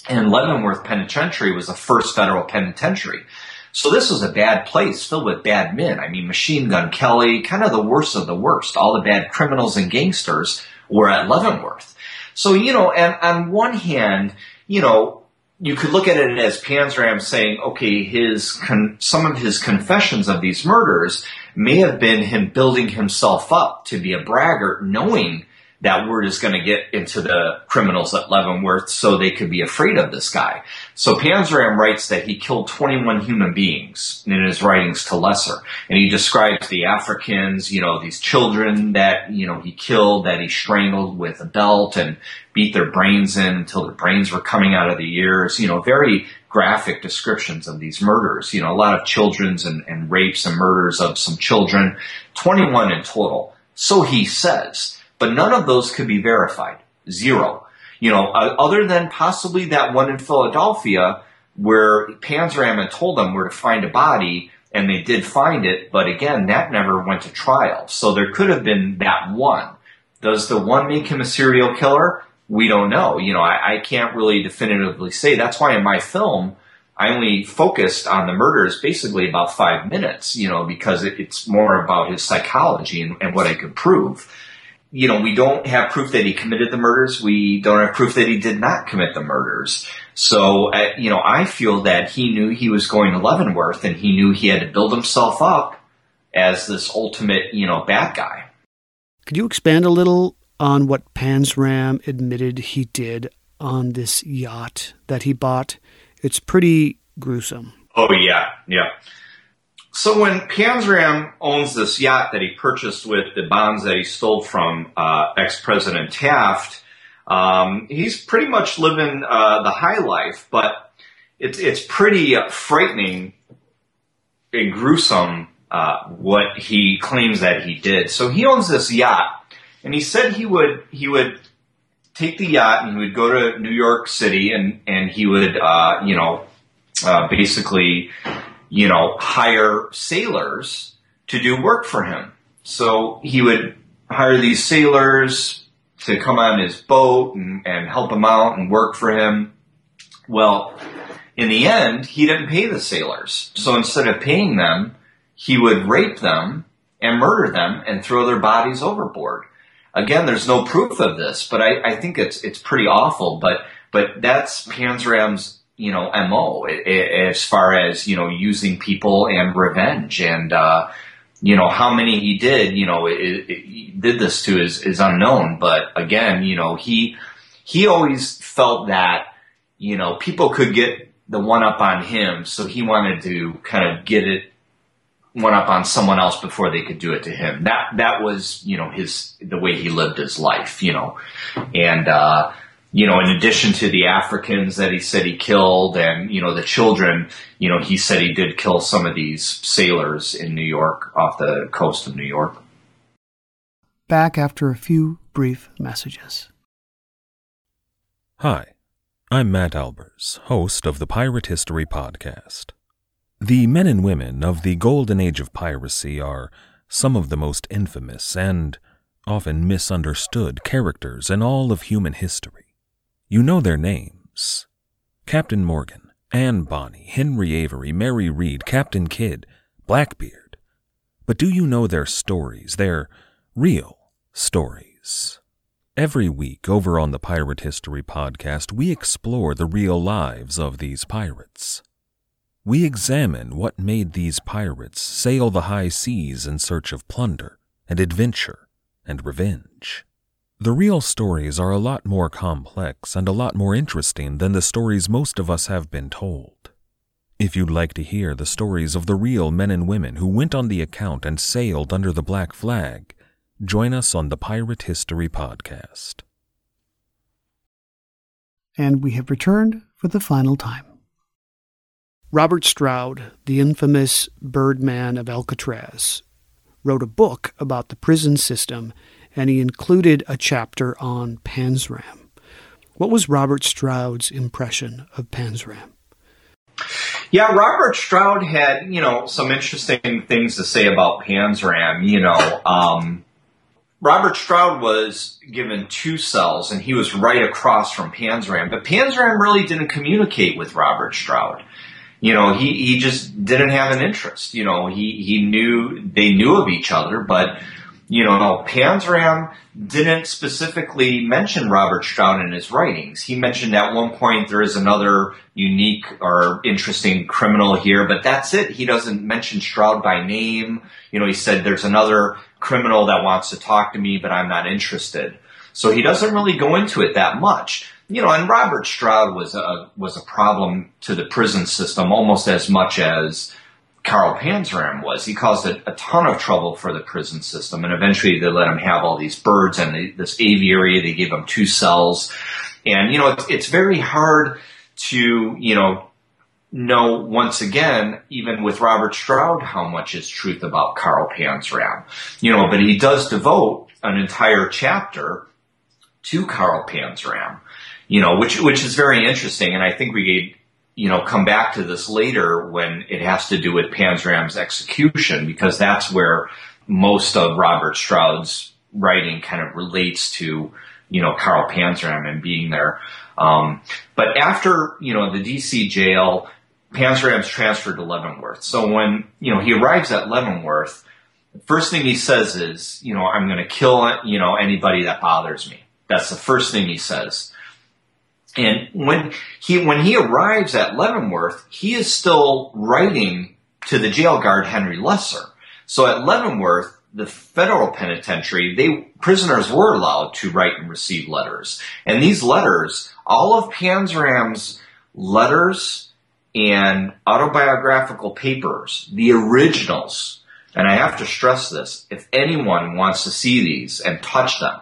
Speaker 4: and Leavenworth Penitentiary was the first federal penitentiary. So this was a bad place filled with bad men. I mean, Machine Gun Kelly, kind of the worst of the worst. All the bad criminals and gangsters were at Leavenworth. So, you know, and on one hand, you know, you could look at it as Panzram saying, okay, his, con- some of his confessions of these murders may have been him building himself up to be a braggart, knowing that word is going to get into the criminals at Leavenworth so they could be afraid of this guy. So Panzram writes that he killed 21 human beings in his writings to Lesser. And he describes the Africans, you know, these children that, you know, he killed, that he strangled with a belt and beat their brains in until their brains were coming out of the ears, you know, very graphic descriptions of these murders, you know, a lot of children's and, and rapes and murders of some children, 21 in total. So he says but none of those could be verified. Zero. You know, uh, other than possibly that one in Philadelphia where Panzram had told them where to find a body and they did find it, but again, that never went to trial. So there could have been that one. Does the one make him a serial killer? We don't know. You know, I, I can't really definitively say. That's why in my film, I only focused on the murders basically about five minutes, you know, because it, it's more about his psychology and, and what I could prove you know, we don't have proof that he committed the murders. We don't have proof that he did not commit the murders. So, uh, you know, I feel that he knew he was going to Leavenworth and he knew he had to build himself up as this ultimate, you know, bad guy.
Speaker 3: Could you expand a little on what Panzram admitted he did on this yacht that he bought? It's pretty gruesome.
Speaker 4: Oh, yeah, yeah. So when Panzram owns this yacht that he purchased with the bonds that he stole from uh, ex-president Taft, um, he's pretty much living uh, the high life, but it's it's pretty frightening and gruesome uh, what he claims that he did. So he owns this yacht, and he said he would he would take the yacht and he would go to New York City and and he would uh, you know uh, basically you know hire sailors to do work for him. So he would hire these sailors to come on his boat and, and help him out and work for him. Well, in the end, he didn't pay the sailors. So instead of paying them, he would rape them and murder them and throw their bodies overboard. Again, there's no proof of this, but I, I think it's it's pretty awful. But but that's Panzram's you know mo as far as you know using people and revenge and uh, you know how many he did you know it, it, did this to is is unknown. But again, you know he he always felt that you know people could get the one up on him, so he wanted to kind of get it one up on someone else before they could do it to him. That that was you know his the way he lived his life, you know, and uh, you know in addition to the Africans that he said he killed and you know the children, you know he said he did kill some of these sailors in New York off the coast of New York.
Speaker 3: Back after a few brief messages.
Speaker 11: Hi, I'm Matt Albers, host of the Pirate History Podcast. The men and women of the golden age of piracy are some of the most infamous and often misunderstood characters in all of human history. You know their names Captain Morgan, Anne Bonny, Henry Avery, Mary Read, Captain Kidd, Blackbeard. But do you know their stories, their real stories? Every week over on the Pirate History Podcast, we explore the real lives of these pirates. We examine what made these pirates sail the high seas in search of plunder and adventure and revenge. The real stories are a lot more complex and a lot more interesting than the stories most of us have been told. If you'd like to hear the stories of the real men and women who went on the account and sailed under the black flag, join us on the Pirate History Podcast.
Speaker 3: And we have returned for the final time. Robert Stroud, the infamous Birdman of Alcatraz, wrote a book about the prison system, and he included a chapter on Panzram. What was Robert Stroud's impression of Panzram?
Speaker 4: Yeah, Robert Stroud had, you know, some interesting things to say about Panzram. You know, um, Robert Stroud was given two cells and he was right across from Panzram, but Panzram really didn't communicate with Robert Stroud you know, he, he just didn't have an interest. You know, he, he knew, they knew of each other, but, you know, Panzram didn't specifically mention Robert Stroud in his writings. He mentioned at one point there is another unique or interesting criminal here, but that's it. He doesn't mention Stroud by name. You know, he said there's another criminal that wants to talk to me, but I'm not interested. So he doesn't really go into it that much you know, and Robert Stroud was a was a problem to the prison system almost as much as Carl Panzram was. He caused a, a, ton of trouble for the prison system, and eventually they let him have all these birds and this aviary. They gave him two cells, and you know, it's, it's very hard to you know know once again, even with Robert Stroud, how much is truth about Carl Panzram. You know, but he does devote an entire chapter to Carl Panzram you know, which which is very interesting, and I think we you know come back to this later when it has to do with Panzram's execution because that's where most of Robert Stroud's writing kind of relates to you know Carl Panzram and being there. Um, but after you know the DC jail, Panzram's transferred to Leavenworth. So when you know he arrives at Leavenworth, the first thing he says is, you know, I'm going to kill you know anybody that bothers me. That's the first thing he says. And when he when he arrives at Leavenworth, he is still writing to the jail guard Henry Lesser. So at Leavenworth, the federal penitentiary, they prisoners were allowed to write and receive letters. And these letters, all of Panzram's letters and autobiographical papers, the originals, and I have to stress this, if anyone wants to see these and touch them,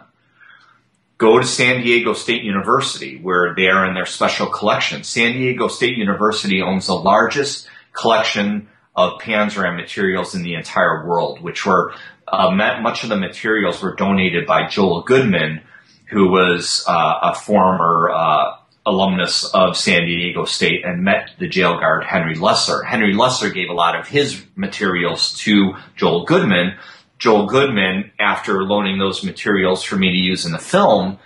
Speaker 4: go to San Diego State University, where they are in their special collection. San Diego State University owns the largest collection of Panzram materials in the entire world, which were uh, much of the materials were donated by Joel Goodman, who was uh, a former uh, alumnus of San Diego State and met the jail guard Henry Lesser. Henry Lesser gave a lot of his materials to Joel Goodman. Joel Goodman, after loaning those materials for me to use in the film,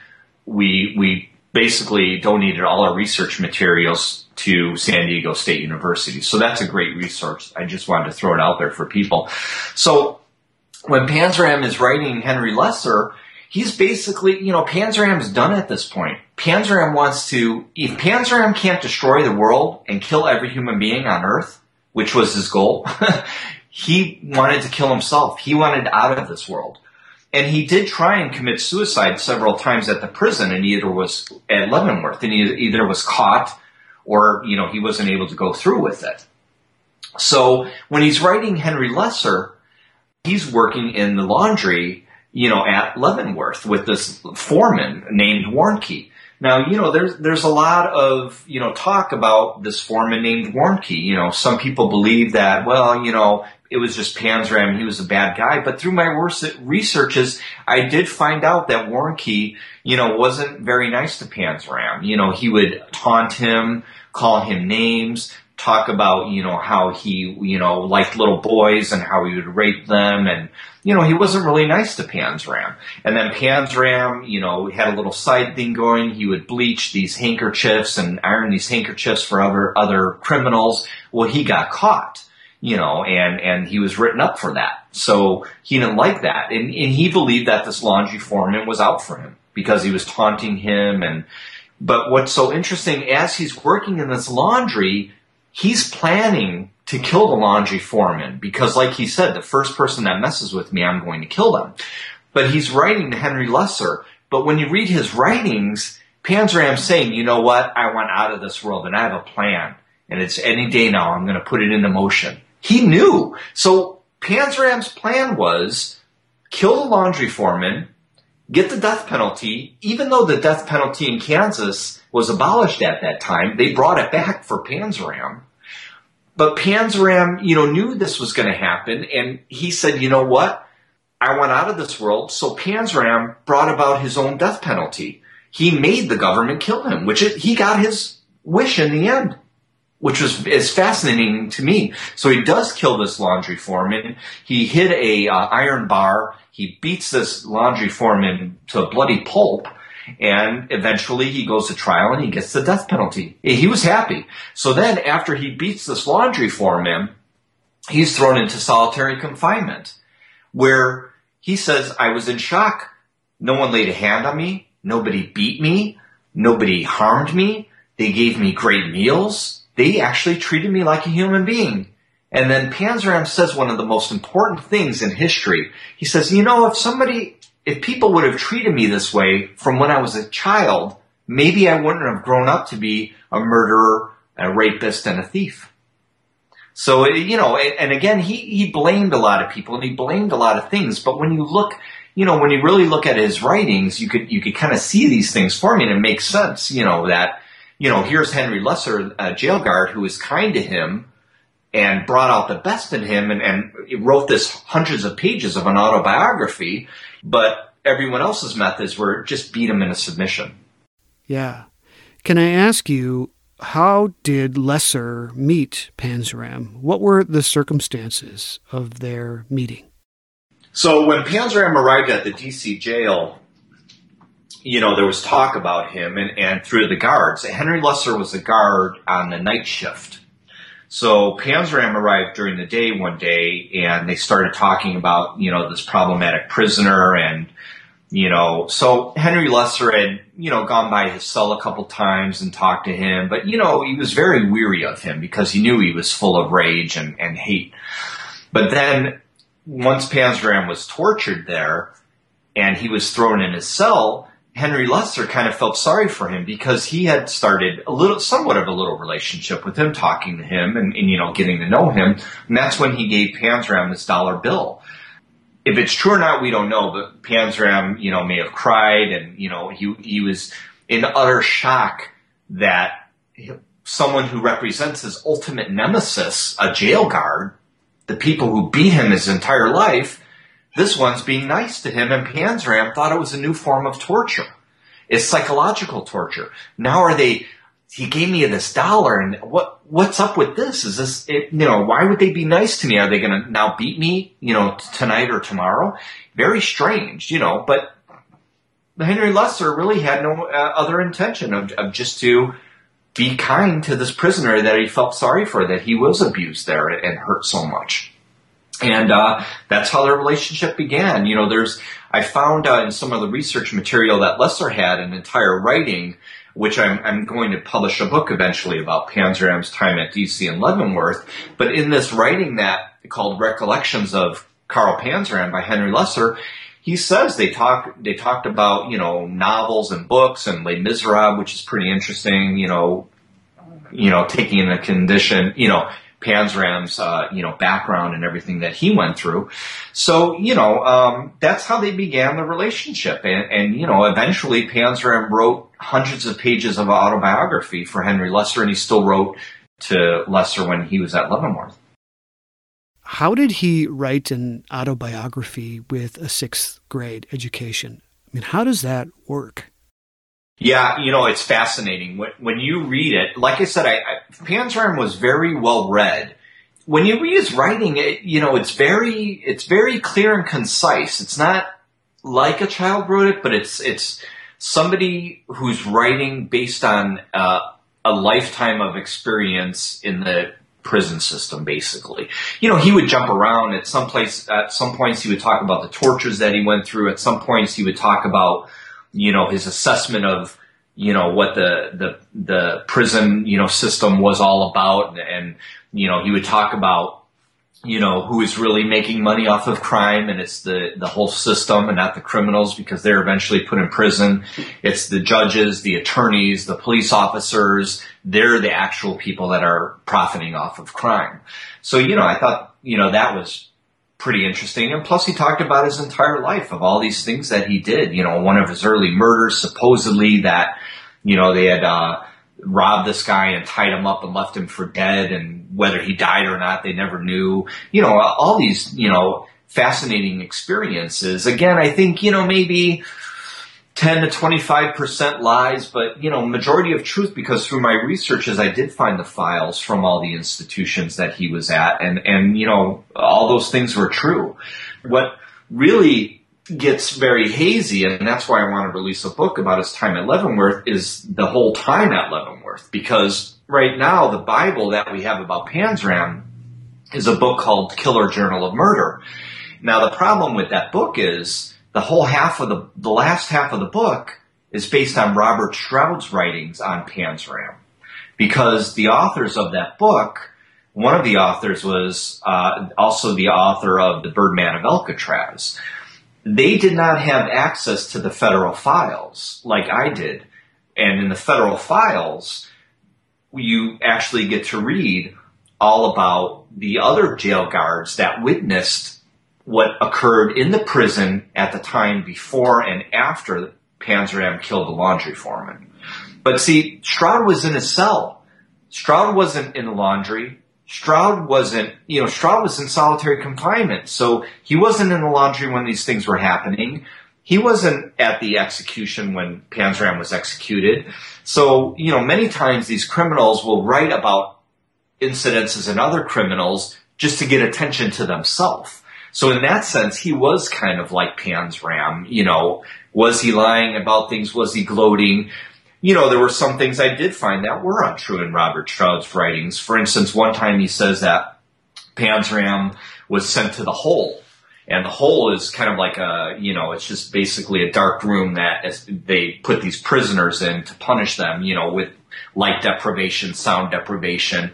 Speaker 4: we we basically donated all our research materials to San Diego State University. So that's a great resource. I just wanted to throw it out there for people. So when Panzram is writing Henry Lesser, he's basically, you know, Panzram's done at this point. Panzram wants to, if Panzram can't destroy the world and kill every human being on Earth, which was his goal, he wanted to kill himself. He wanted out of this world. And he did try and commit suicide several times at the prison and either was at Leavenworth and he either was caught or, you know, he wasn't able to go through with it. So when he's writing Henry Lesser, he's working in the laundry, you know, at Leavenworth with this foreman named Warnke. Now, you know, there's, there's a lot of, you know, talk about this foreman named Warnke. You know, some people believe that, well, you know, it was just Panzram, he was a bad guy. But through my researches, I did find out that Warnke, you know, wasn't very nice to Panzram. You know, he would taunt him, call him names, talk about, you know, how he, you know, liked little boys and how he would rape them. And, you know, he wasn't really nice to Panzram. And then Panzram, you know, had a little side thing going. He would bleach these handkerchiefs and iron these handkerchiefs for other, other criminals. Well, he got caught you know, and, and he was written up for that. So he didn't like that. And, and he believed that this laundry foreman was out for him because he was taunting him. And, but what's so interesting, as he's working in this laundry, he's planning to kill the laundry foreman because like he said, the first person that messes with me, I'm going to kill them. But he's writing to Henry Lesser. But when you read his writings, Panzram's saying, you know what? I want out of this world and I have a plan. And it's any day now. I'm going to put it into motion. He knew. So Panzram's plan was kill the laundry foreman, get the death penalty, even though the death penalty in Kansas was abolished at that time, they brought it back for Panzram. But Panzram, you know, knew this was going to happen and he said, you know what? I want out of this world. So Panzram brought about his own death penalty. He made the government kill him, which it, he got his wish in the end which was is fascinating to me. So he does kill this laundry foreman. He hit a uh, iron bar. He beats this laundry foreman to a bloody pulp. And eventually he goes to trial and he gets the death penalty. He was happy. So then after he beats this laundry foreman, he's thrown into solitary confinement where he says, I was in shock. No one laid a hand on me. Nobody beat me. Nobody harmed me. They gave me great meals they actually treated me like a human being. And then Panzram says one of the most important things in history. He says, you know, if somebody, if people would have treated me this way from when I was a child, maybe I wouldn't have grown up to be a murderer, a rapist, and a thief. So, you know, and again, he, he blamed a lot of people and he blamed a lot of things. But when you look, you know, when you really look at his writings, you could, you could kind of see these things forming and it makes sense, you know, that, you know, here's Henry Lesser, a jail guard who was kind to him and brought out the best in him and, and wrote this hundreds of pages of an autobiography, but everyone else's methods were just beat him in a submission.
Speaker 3: Yeah. Can I ask you, how did Lesser meet Panzram? What were the circumstances of their meeting?
Speaker 4: So when Panzram arrived at the DC jail, you know, there was talk about him and, and through the guards. Henry Lesser was a guard on the night shift. So Panzram arrived during the day one day and they started talking about, you know, this problematic prisoner and, you know, so Henry Lesser had, you know, gone by his cell a couple times and talked to him, but, you know, he was very weary of him because he knew he was full of rage and, and hate. But then once Panzram was tortured there and he was thrown in his cell, Henry Lesser kind of felt sorry for him because he had started a little, somewhat of a little relationship with him, talking to him and, and you know, getting to know him. And that's when he gave Panzram this dollar bill. If it's true or not, we don't know, but Panzram, you know, may have cried and, you know, he, he was in utter shock that someone who represents his ultimate nemesis, a jail guard, the people who beat him his entire life, this one's being nice to him, and Panzram thought it was a new form of torture. It's psychological torture. Now are they? He gave me this dollar, and what what's up with this? Is this it, you know why would they be nice to me? Are they going to now beat me? You know tonight or tomorrow? Very strange, you know. But Henry Lesser really had no uh, other intention of, of just to be kind to this prisoner that he felt sorry for, that he was abused there and hurt so much. And uh, that's how their relationship began. You know, there's I found uh, in some of the research material that Lesser had an entire writing, which I'm, I'm going to publish a book eventually about Panzram's time at DC and Leavenworth. But in this writing that called Recollections of Carl Panzram by Henry Lesser, he says they talk they talked about you know novels and books and Les Miserables, which is pretty interesting. You know, you know taking a condition you know Panzram's uh, you know background and everything that he went through. So you know um, that's how they began the relationship, and, and you know eventually Panzram wrote hundreds of pages of autobiography for Henry Lesser, and he still wrote to Lesser when he was at Leavenworth.
Speaker 3: How did he write an autobiography with a sixth grade education? I mean, how does that work?
Speaker 4: Yeah, you know, it's fascinating. When, when you read it, like I said, I, I, Panzram was very well read. When you read his writing, it, you know, it's very, it's very clear and concise. It's not like a child wrote it, but it's, it's somebody who's writing based on uh, a lifetime of experience in the prison system, basically. You know, he would jump around at some place, at some points he would talk about the tortures that he went through. At some points he would talk about, you know, his assessment of, you know, what the, the, the prison, you know, system was all about. And, you know, he would talk about, you know, who is really making money off of crime and it's the, the whole system and not the criminals because they're eventually put in prison. It's the judges, the attorneys, the police officers. They're the actual people that are profiting off of crime. So, you know, I thought, you know, that was pretty interesting. And plus he talked about his entire life of all these things that he did. You know, one of his early murders, supposedly that, you know, they had, uh, robbed this guy and tied him up and left him for dead and whether he died or not, they never knew. You know, all these, you know, fascinating experiences. Again, I think, you know, maybe 10 to 25% lies, but, you know, majority of truth because through my researches, I did find the files from all the institutions that he was at and, and, you know, all those things were true. What really gets very hazy, and that's why I want to release a book about his time at Leavenworth, is the whole time at Leavenworth. Because right now, the Bible that we have about Panzram is a book called Killer Journal of Murder. Now, the problem with that book is the whole half of the, the last half of the book is based on Robert Stroud's writings on Panzram. Because the authors of that book, one of the authors was uh, also the author of The Birdman of Alcatraz they did not have access to the federal files like I did. And in the federal files, you actually get to read all about the other jail guards that witnessed what occurred in the prison at the time before and after Panzram killed the laundry foreman. But see, Stroud was in a cell. Stroud wasn't in the laundry. Stroud wasn't, you know, Stroud was in solitary confinement. So he wasn't in the laundry when these things were happening. He wasn't at the execution when Panzram was executed. So, you know, many times these criminals will write about incidences and other criminals just to get attention to themselves. So in that sense, he was kind of like Panzram. you know, was he lying about things? Was he gloating? you know, there were some things I did find that were untrue in Robert Stroud's writings. For instance, one time he says that Panzram was sent to the hole. And the hole is kind of like a, you know, it's just basically a dark room that they put these prisoners in to punish them, you know, with light deprivation, sound deprivation.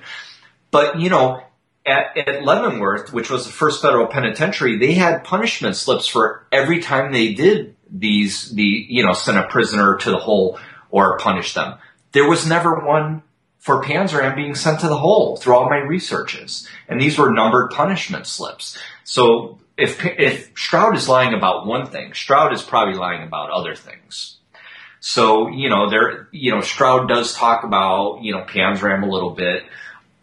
Speaker 4: But, you know, at, at Leavenworth, which was the first federal penitentiary, they had punishment slips for every time they did these, the, you know, send a prisoner to the hole or punish them. There was never one for Panzram being sent to the hole through all my researches. And these were numbered punishment slips. So if, if Stroud is lying about one thing, Stroud is probably lying about other things. So, you know, there, you know, Stroud does talk about, you know, Panzram a little bit,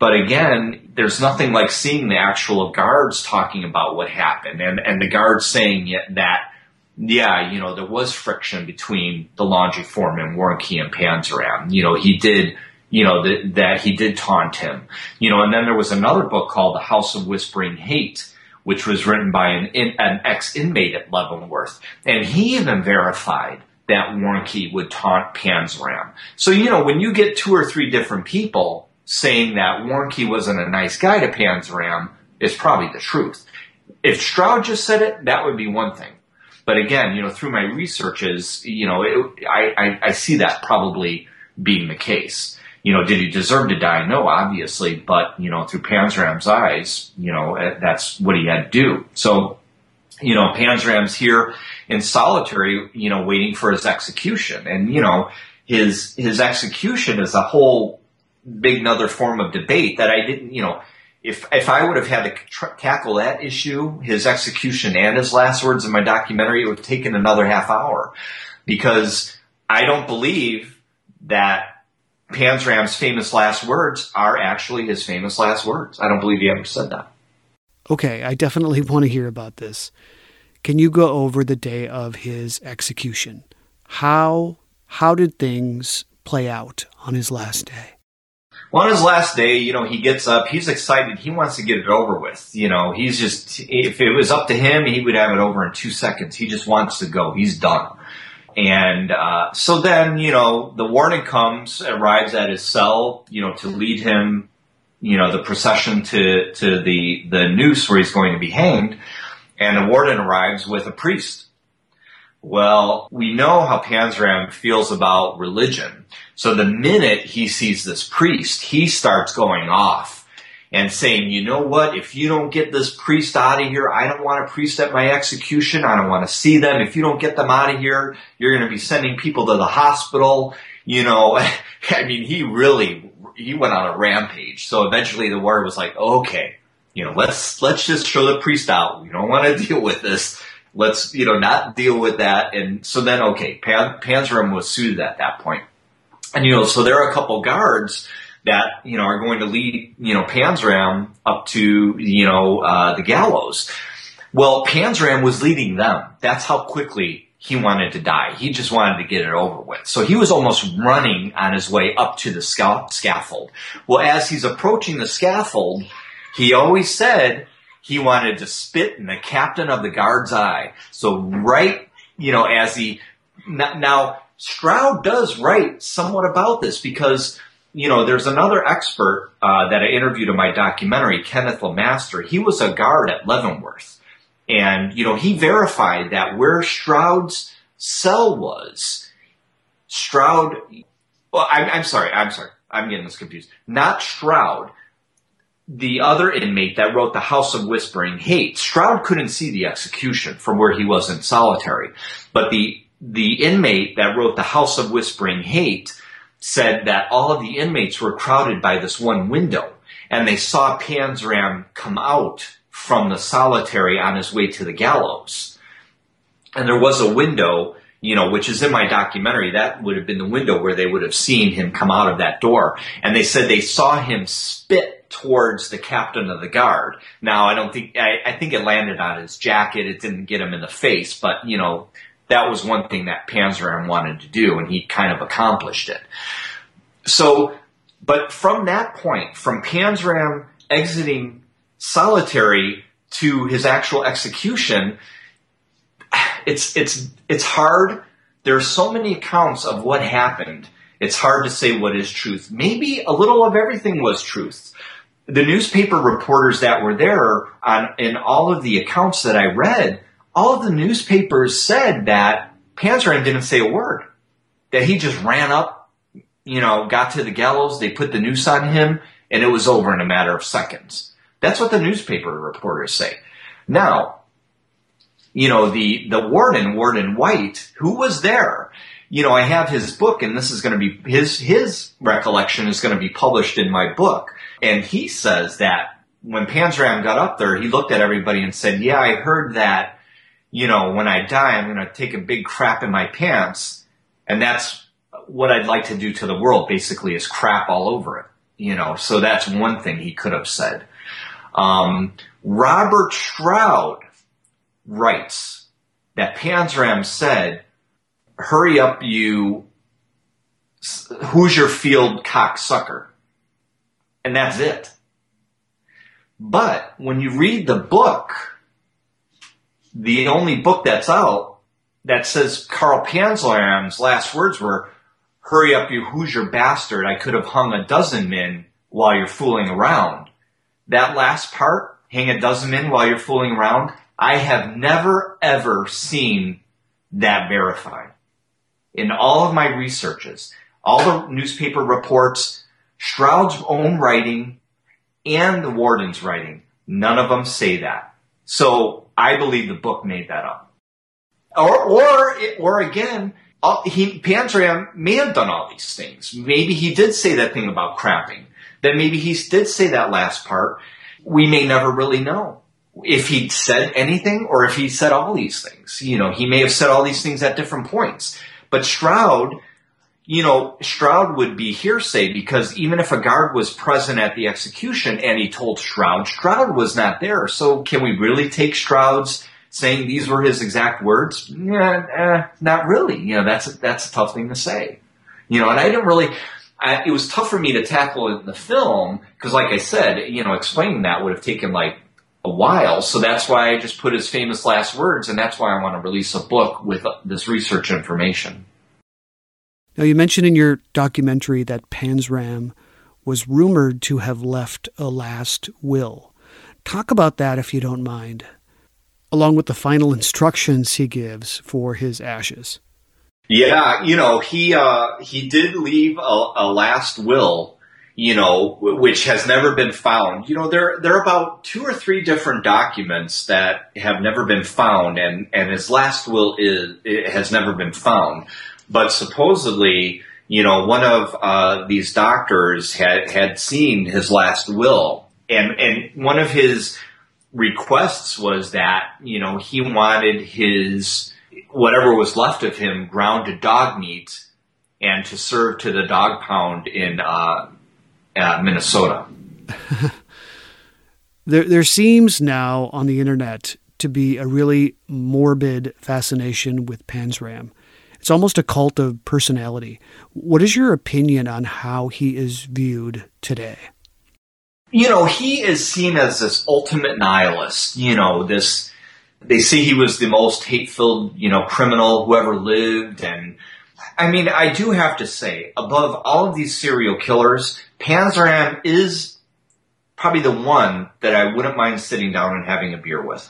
Speaker 4: But again, there's nothing like seeing the actual guards talking about what happened and, and the guards saying that, yeah, you know, there was friction between the laundry foreman, Warnke, and Panzram. You know, he did, you know, that, he did taunt him. You know, and then there was another book called The House of Whispering Hate, which was written by an, an ex-inmate at Leavenworth. And he even verified that Warnke would taunt Panzram. So, you know, when you get two or three different people saying that Warnke wasn't a nice guy to Panzram, is probably the truth. If Stroud just said it, that would be one thing. But again, you know, through my researches, you know, it, I, I, I see that probably being the case. You know, did he deserve to die? No, obviously, but you know, through Panzram's eyes, you know, eh, that's what he had to do. So, you know, Panzram's here in solitary, you know, waiting for his execution, and you know, his his execution is a whole big another form of debate that I didn't, you know, if if I would have had to tr- tackle that issue, his execution and his last words in my documentary, it would have taken another half hour because I don't believe that Panzram's famous last words are actually his famous last words. I don't believe he ever said that.
Speaker 3: Okay, I definitely want to hear about this. Can you go over the day of his execution? How how did things play out on his last day?
Speaker 4: Well, on his last day, you know, he gets up, he's excited, he wants to get it over with. You know, he's just if it was up to him, he would have it over in 2 seconds. He just wants to go. He's done. And uh, so then, you know, the warden comes, arrives at his cell, you know, to lead him, you know, the procession to to the the noose where he's going to be hanged. And the warden arrives with a priest. Well, we know how Panzram feels about religion. So the minute he sees this priest, he starts going off and saying, you know what, if you don't get this priest out of here, I don't want a priest at my execution. I don't want to see them. If you don't get them out of here, you're going to be sending people to the hospital. You know, I mean, he really, he went on a rampage. So eventually the warrior was like, okay, you know, let's, let's just show the priest out. We don't want to deal with this. Let's, you know, not deal with that. And so then, okay, Pan, Panzram was suited at that point. And, you know, so there are a couple guards that you know are going to lead you know Panzram up to you know uh, the gallows. Well, Panzram was leading them. That's how quickly he wanted to die. He just wanted to get it over with. So he was almost running on his way up to the scaffold. Well, as he's approaching the scaffold, he always said he wanted to spit in the captain of the guard's eye. So right, you know, as he now Stroud does write somewhat about this because you know, there's another expert uh, that I interviewed in my documentary, Kenneth LaMaster. He was a guard at Leavenworth, and you know, he verified that where Stroud's cell was, Stroud. Well, I'm, I'm sorry, I'm sorry, I'm getting this confused. Not Stroud, the other inmate that wrote The House of Whispering Hate. Stroud couldn't see the execution from where he was in solitary, but the the inmate that wrote The House of Whispering Hate said that all of the inmates were crowded by this one window and they saw Panzram come out from the solitary on his way to the gallows. And there was a window, you know, which is in my documentary. That would have been the window where they would have seen him come out of that door. And they said they saw him spit towards the captain of the guard. Now, I don't think, I, I think it landed on his jacket. It didn't get him in the face, but, you know, that was one thing that Panzram wanted to do, and he kind of accomplished it. So, but from that point, from Panzram exiting solitary to his actual execution, it's it's it's hard. There are so many accounts of what happened. It's hard to say what is truth. Maybe a little of everything was truth. The newspaper reporters that were there on in all of the accounts that I read all of the newspapers said that Panzram didn't say a word. That he just ran up, you know, got to the gallows, they put the noose on him, and it was over in a matter of seconds. That's what the newspaper reporters say. Now, you know, the, the warden, Warden White, who was there, you know, I have his book and this is going to be, his, his recollection is going to be published in my book. And he says that when Panzram got up there, he looked at everybody and said, yeah, I heard that you know, when I die, I'm going to take a big crap in my pants. And that's what I'd like to do to the world basically is crap all over it. You know, so that's one thing he could have said. Um, Robert Stroud writes that Panzram said, hurry up, you Hoosier Field cocksucker. And that's it. But when you read the book, the only book that's out that says Carl Panzram's last words were, hurry up, you Hoosier bastard. I could have hung a dozen men while you're fooling around. That last part, hang a dozen men while you're fooling around, I have never ever seen that verified. In all of my researches, all the newspaper reports, Stroud's own writing, and the warden's writing, none of them say that. So I believe the book made that up. Or, or, or again, he, may have done all these things. Maybe he did say that thing about crapping. That maybe he did say that last part. We may never really know if he said anything or if he said all these things. You know, he may have said all these things at different points. But Stroud, you know, Stroud would be hearsay because even if a guard was present at the execution and he told Stroud, Stroud was not there. So can we really take Stroud's saying these were his exact words? Yeah, eh, not really. You know, that's a, that's a tough thing to say. You know, and I didn't really. I, it was tough for me to tackle in the film because, like I said, you know, explaining that would have taken like a while. So that's why I just put his famous last words, and that's why I want to release a book with this research information.
Speaker 3: Now, you mentioned in your documentary that Panzram was rumored to have left a last will. Talk about that if you don't mind, along with the final instructions he gives for his ashes.
Speaker 4: Yeah, you know, he uh, he did leave a, a last will, you know, which has never been found. You know, there there are about two or three different documents that have never been found, and and his last will is has never been found. But supposedly, you know, one of uh, these doctors had had seen his last will, and and one of his requests was that you know he wanted his whatever was left of him ground to dog meat and to serve to the dog pound in uh, uh, Minnesota.
Speaker 3: there, there seems now on the internet to be a really morbid fascination with Panzram. It's almost a cult of personality. What is your opinion on how he is viewed today?
Speaker 4: You know, he is seen as this ultimate nihilist. You know, this, they say he was the most hate filled, you know, criminal who ever lived. And I mean, I do have to say, above all of these serial killers, Panzram is probably the one that I wouldn't mind sitting down and having a beer with.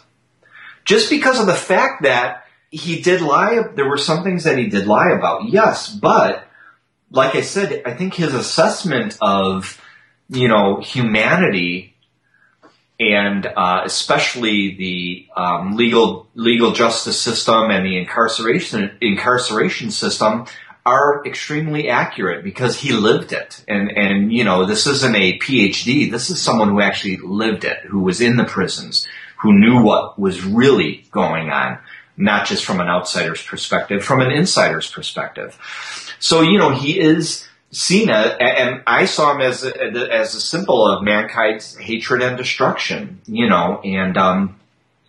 Speaker 4: Just because of the fact that he did lie. There were some things that he did lie about, yes, but like I said, I think his assessment of, you know, humanity and uh, especially the um, legal legal justice system and the incarceration incarceration system are extremely accurate because he lived it. And and you know, this isn't a PhD. This is someone who actually lived it, who was in the prisons, who knew what was really going on not just from an outsider's perspective, from an insider's perspective. So, you know, he is seen as, and I saw him as a, as a symbol of mankind's hatred and destruction, you know, and, um,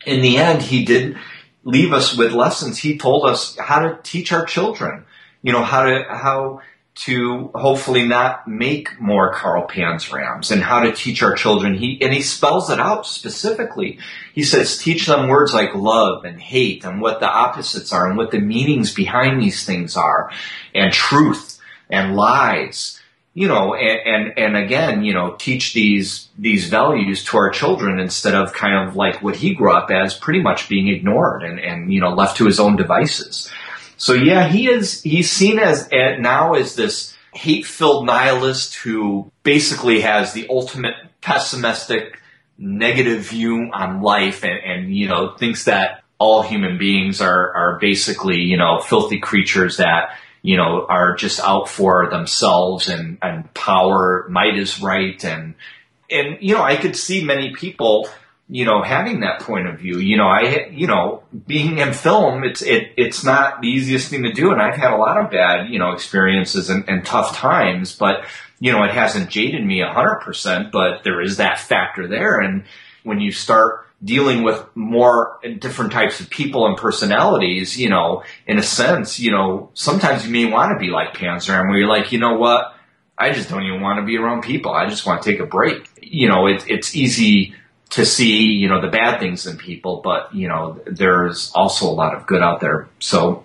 Speaker 4: in the end, he did leave us with lessons. He told us how to teach our children, you know, how to, how to hopefully not make more Carl Panzrams and how to teach our children. He, and he spells it out specifically. He says, teach them words like love and hate and what the opposites are and what the meanings behind these things are and truth and lies. You know, and, and, and again, you know, teach these, these values to our children instead of kind of like what he grew up as pretty much being ignored and, and, you know, left to his own devices. So yeah, he is, he's seen as, now as this hate-filled nihilist who basically has the ultimate pessimistic, negative view on life and, and you know, thinks that all human beings are, are basically, you know, filthy creatures that, you know, are just out for themselves and, and power, might is right. And, and, you know, I could see many people you know, having that point of view. You know, I, you know, being in film, it's, it, it's not the easiest thing to do. And I've had a lot of bad, you know, experiences and, and tough times, but you know, it hasn't jaded me a hundred percent, but there is that factor there. And when you start dealing with more different types of people and personalities, you know, in a sense, you know, sometimes you may want to be like Panzram, where you're like, you know what? I just don't even want to be around people. I just want to take a break. You know, it, it's easy to see, you know, the bad things in people, but, you know, there's also a lot of good out there. So,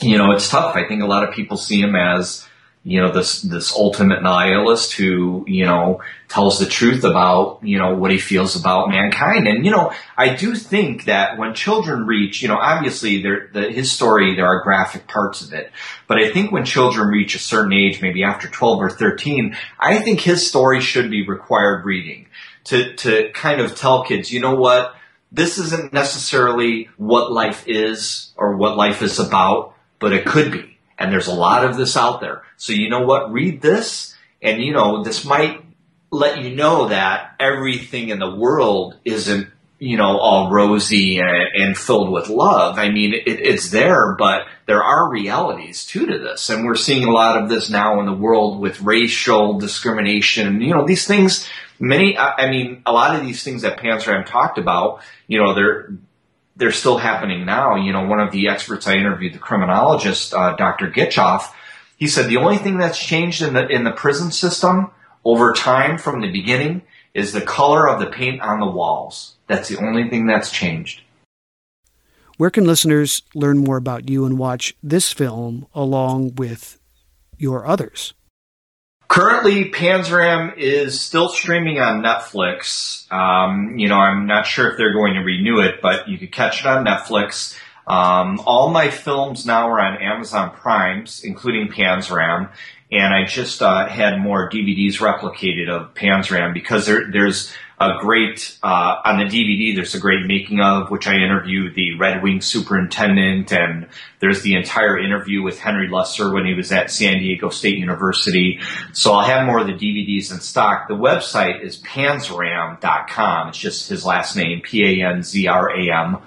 Speaker 4: you know, it's tough. I think a lot of people see him as, you know, this, this ultimate nihilist who, you know, tells the truth about, you know, what he feels about mankind. And, you know, I do think that when children reach, you know, obviously there, the, his story, there are graphic parts of it, but I think when children reach a certain age, maybe after 12 or 13, I think his story should be required reading to, to kind of tell kids, you know what? This isn't necessarily what life is or what life is about, but it could be and there's a lot of this out there. So you know what? Read this and you know, this might let you know that everything in the world isn't, you know, all rosy and, and filled with love. I mean, it, it's there, but there are realities too to this. And we're seeing a lot of this now in the world with racial discrimination. And, you know, these things, many, I mean, a lot of these things that Panzram talked about, you know, they're, they're still happening now. You know, one of the experts I interviewed, the criminologist, uh, Dr. Gitchoff, he said the only thing that's changed in the in the prison system over time from the beginning is the color of the paint on the walls. That's the only thing that's changed.
Speaker 3: Where can listeners learn more about you and watch this film along with your others?
Speaker 4: Currently, Panzram is still streaming on Netflix. Um, you know, I'm not sure if they're going to renew it, but you could catch it on Netflix. Um, all my films now are on Amazon Primes, including Panzram, and I just uh, had more DVDs replicated of Panzram because there, there's a great uh, on the DVD. There's a great making of which I interviewed the Red Wing superintendent, and there's the entire interview with Henry Lesser when he was at San Diego State University. So I'll have more of the DVDs in stock. The website is panzram.com. It's just his last name, P A N Z R A M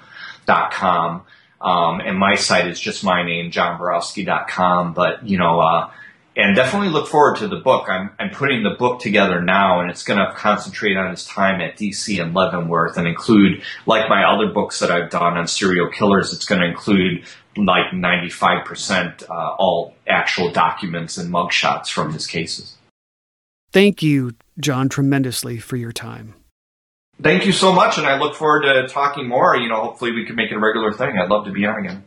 Speaker 4: dot com. Um, and my site is just my name, johnborowski.com. But, you know, uh, and definitely look forward to the book. I'm, I'm putting the book together now and it's going to concentrate on his time at DC and Leavenworth and include, like my other books that I've done on serial killers, it's going to include like 95% uh, all actual documents and mugshots from his cases.
Speaker 3: Thank you, John, tremendously for your time.
Speaker 4: Thank you so much, and I look forward to talking more. You know, hopefully we can make it a regular thing. I'd love to be on again.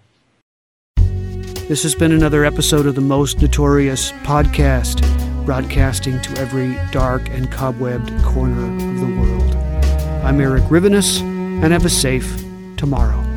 Speaker 3: This has been another episode of the Most Notorious podcast, broadcasting to every dark and cobwebbed corner of the world. I'm Eric Rivenes, and have a safe tomorrow.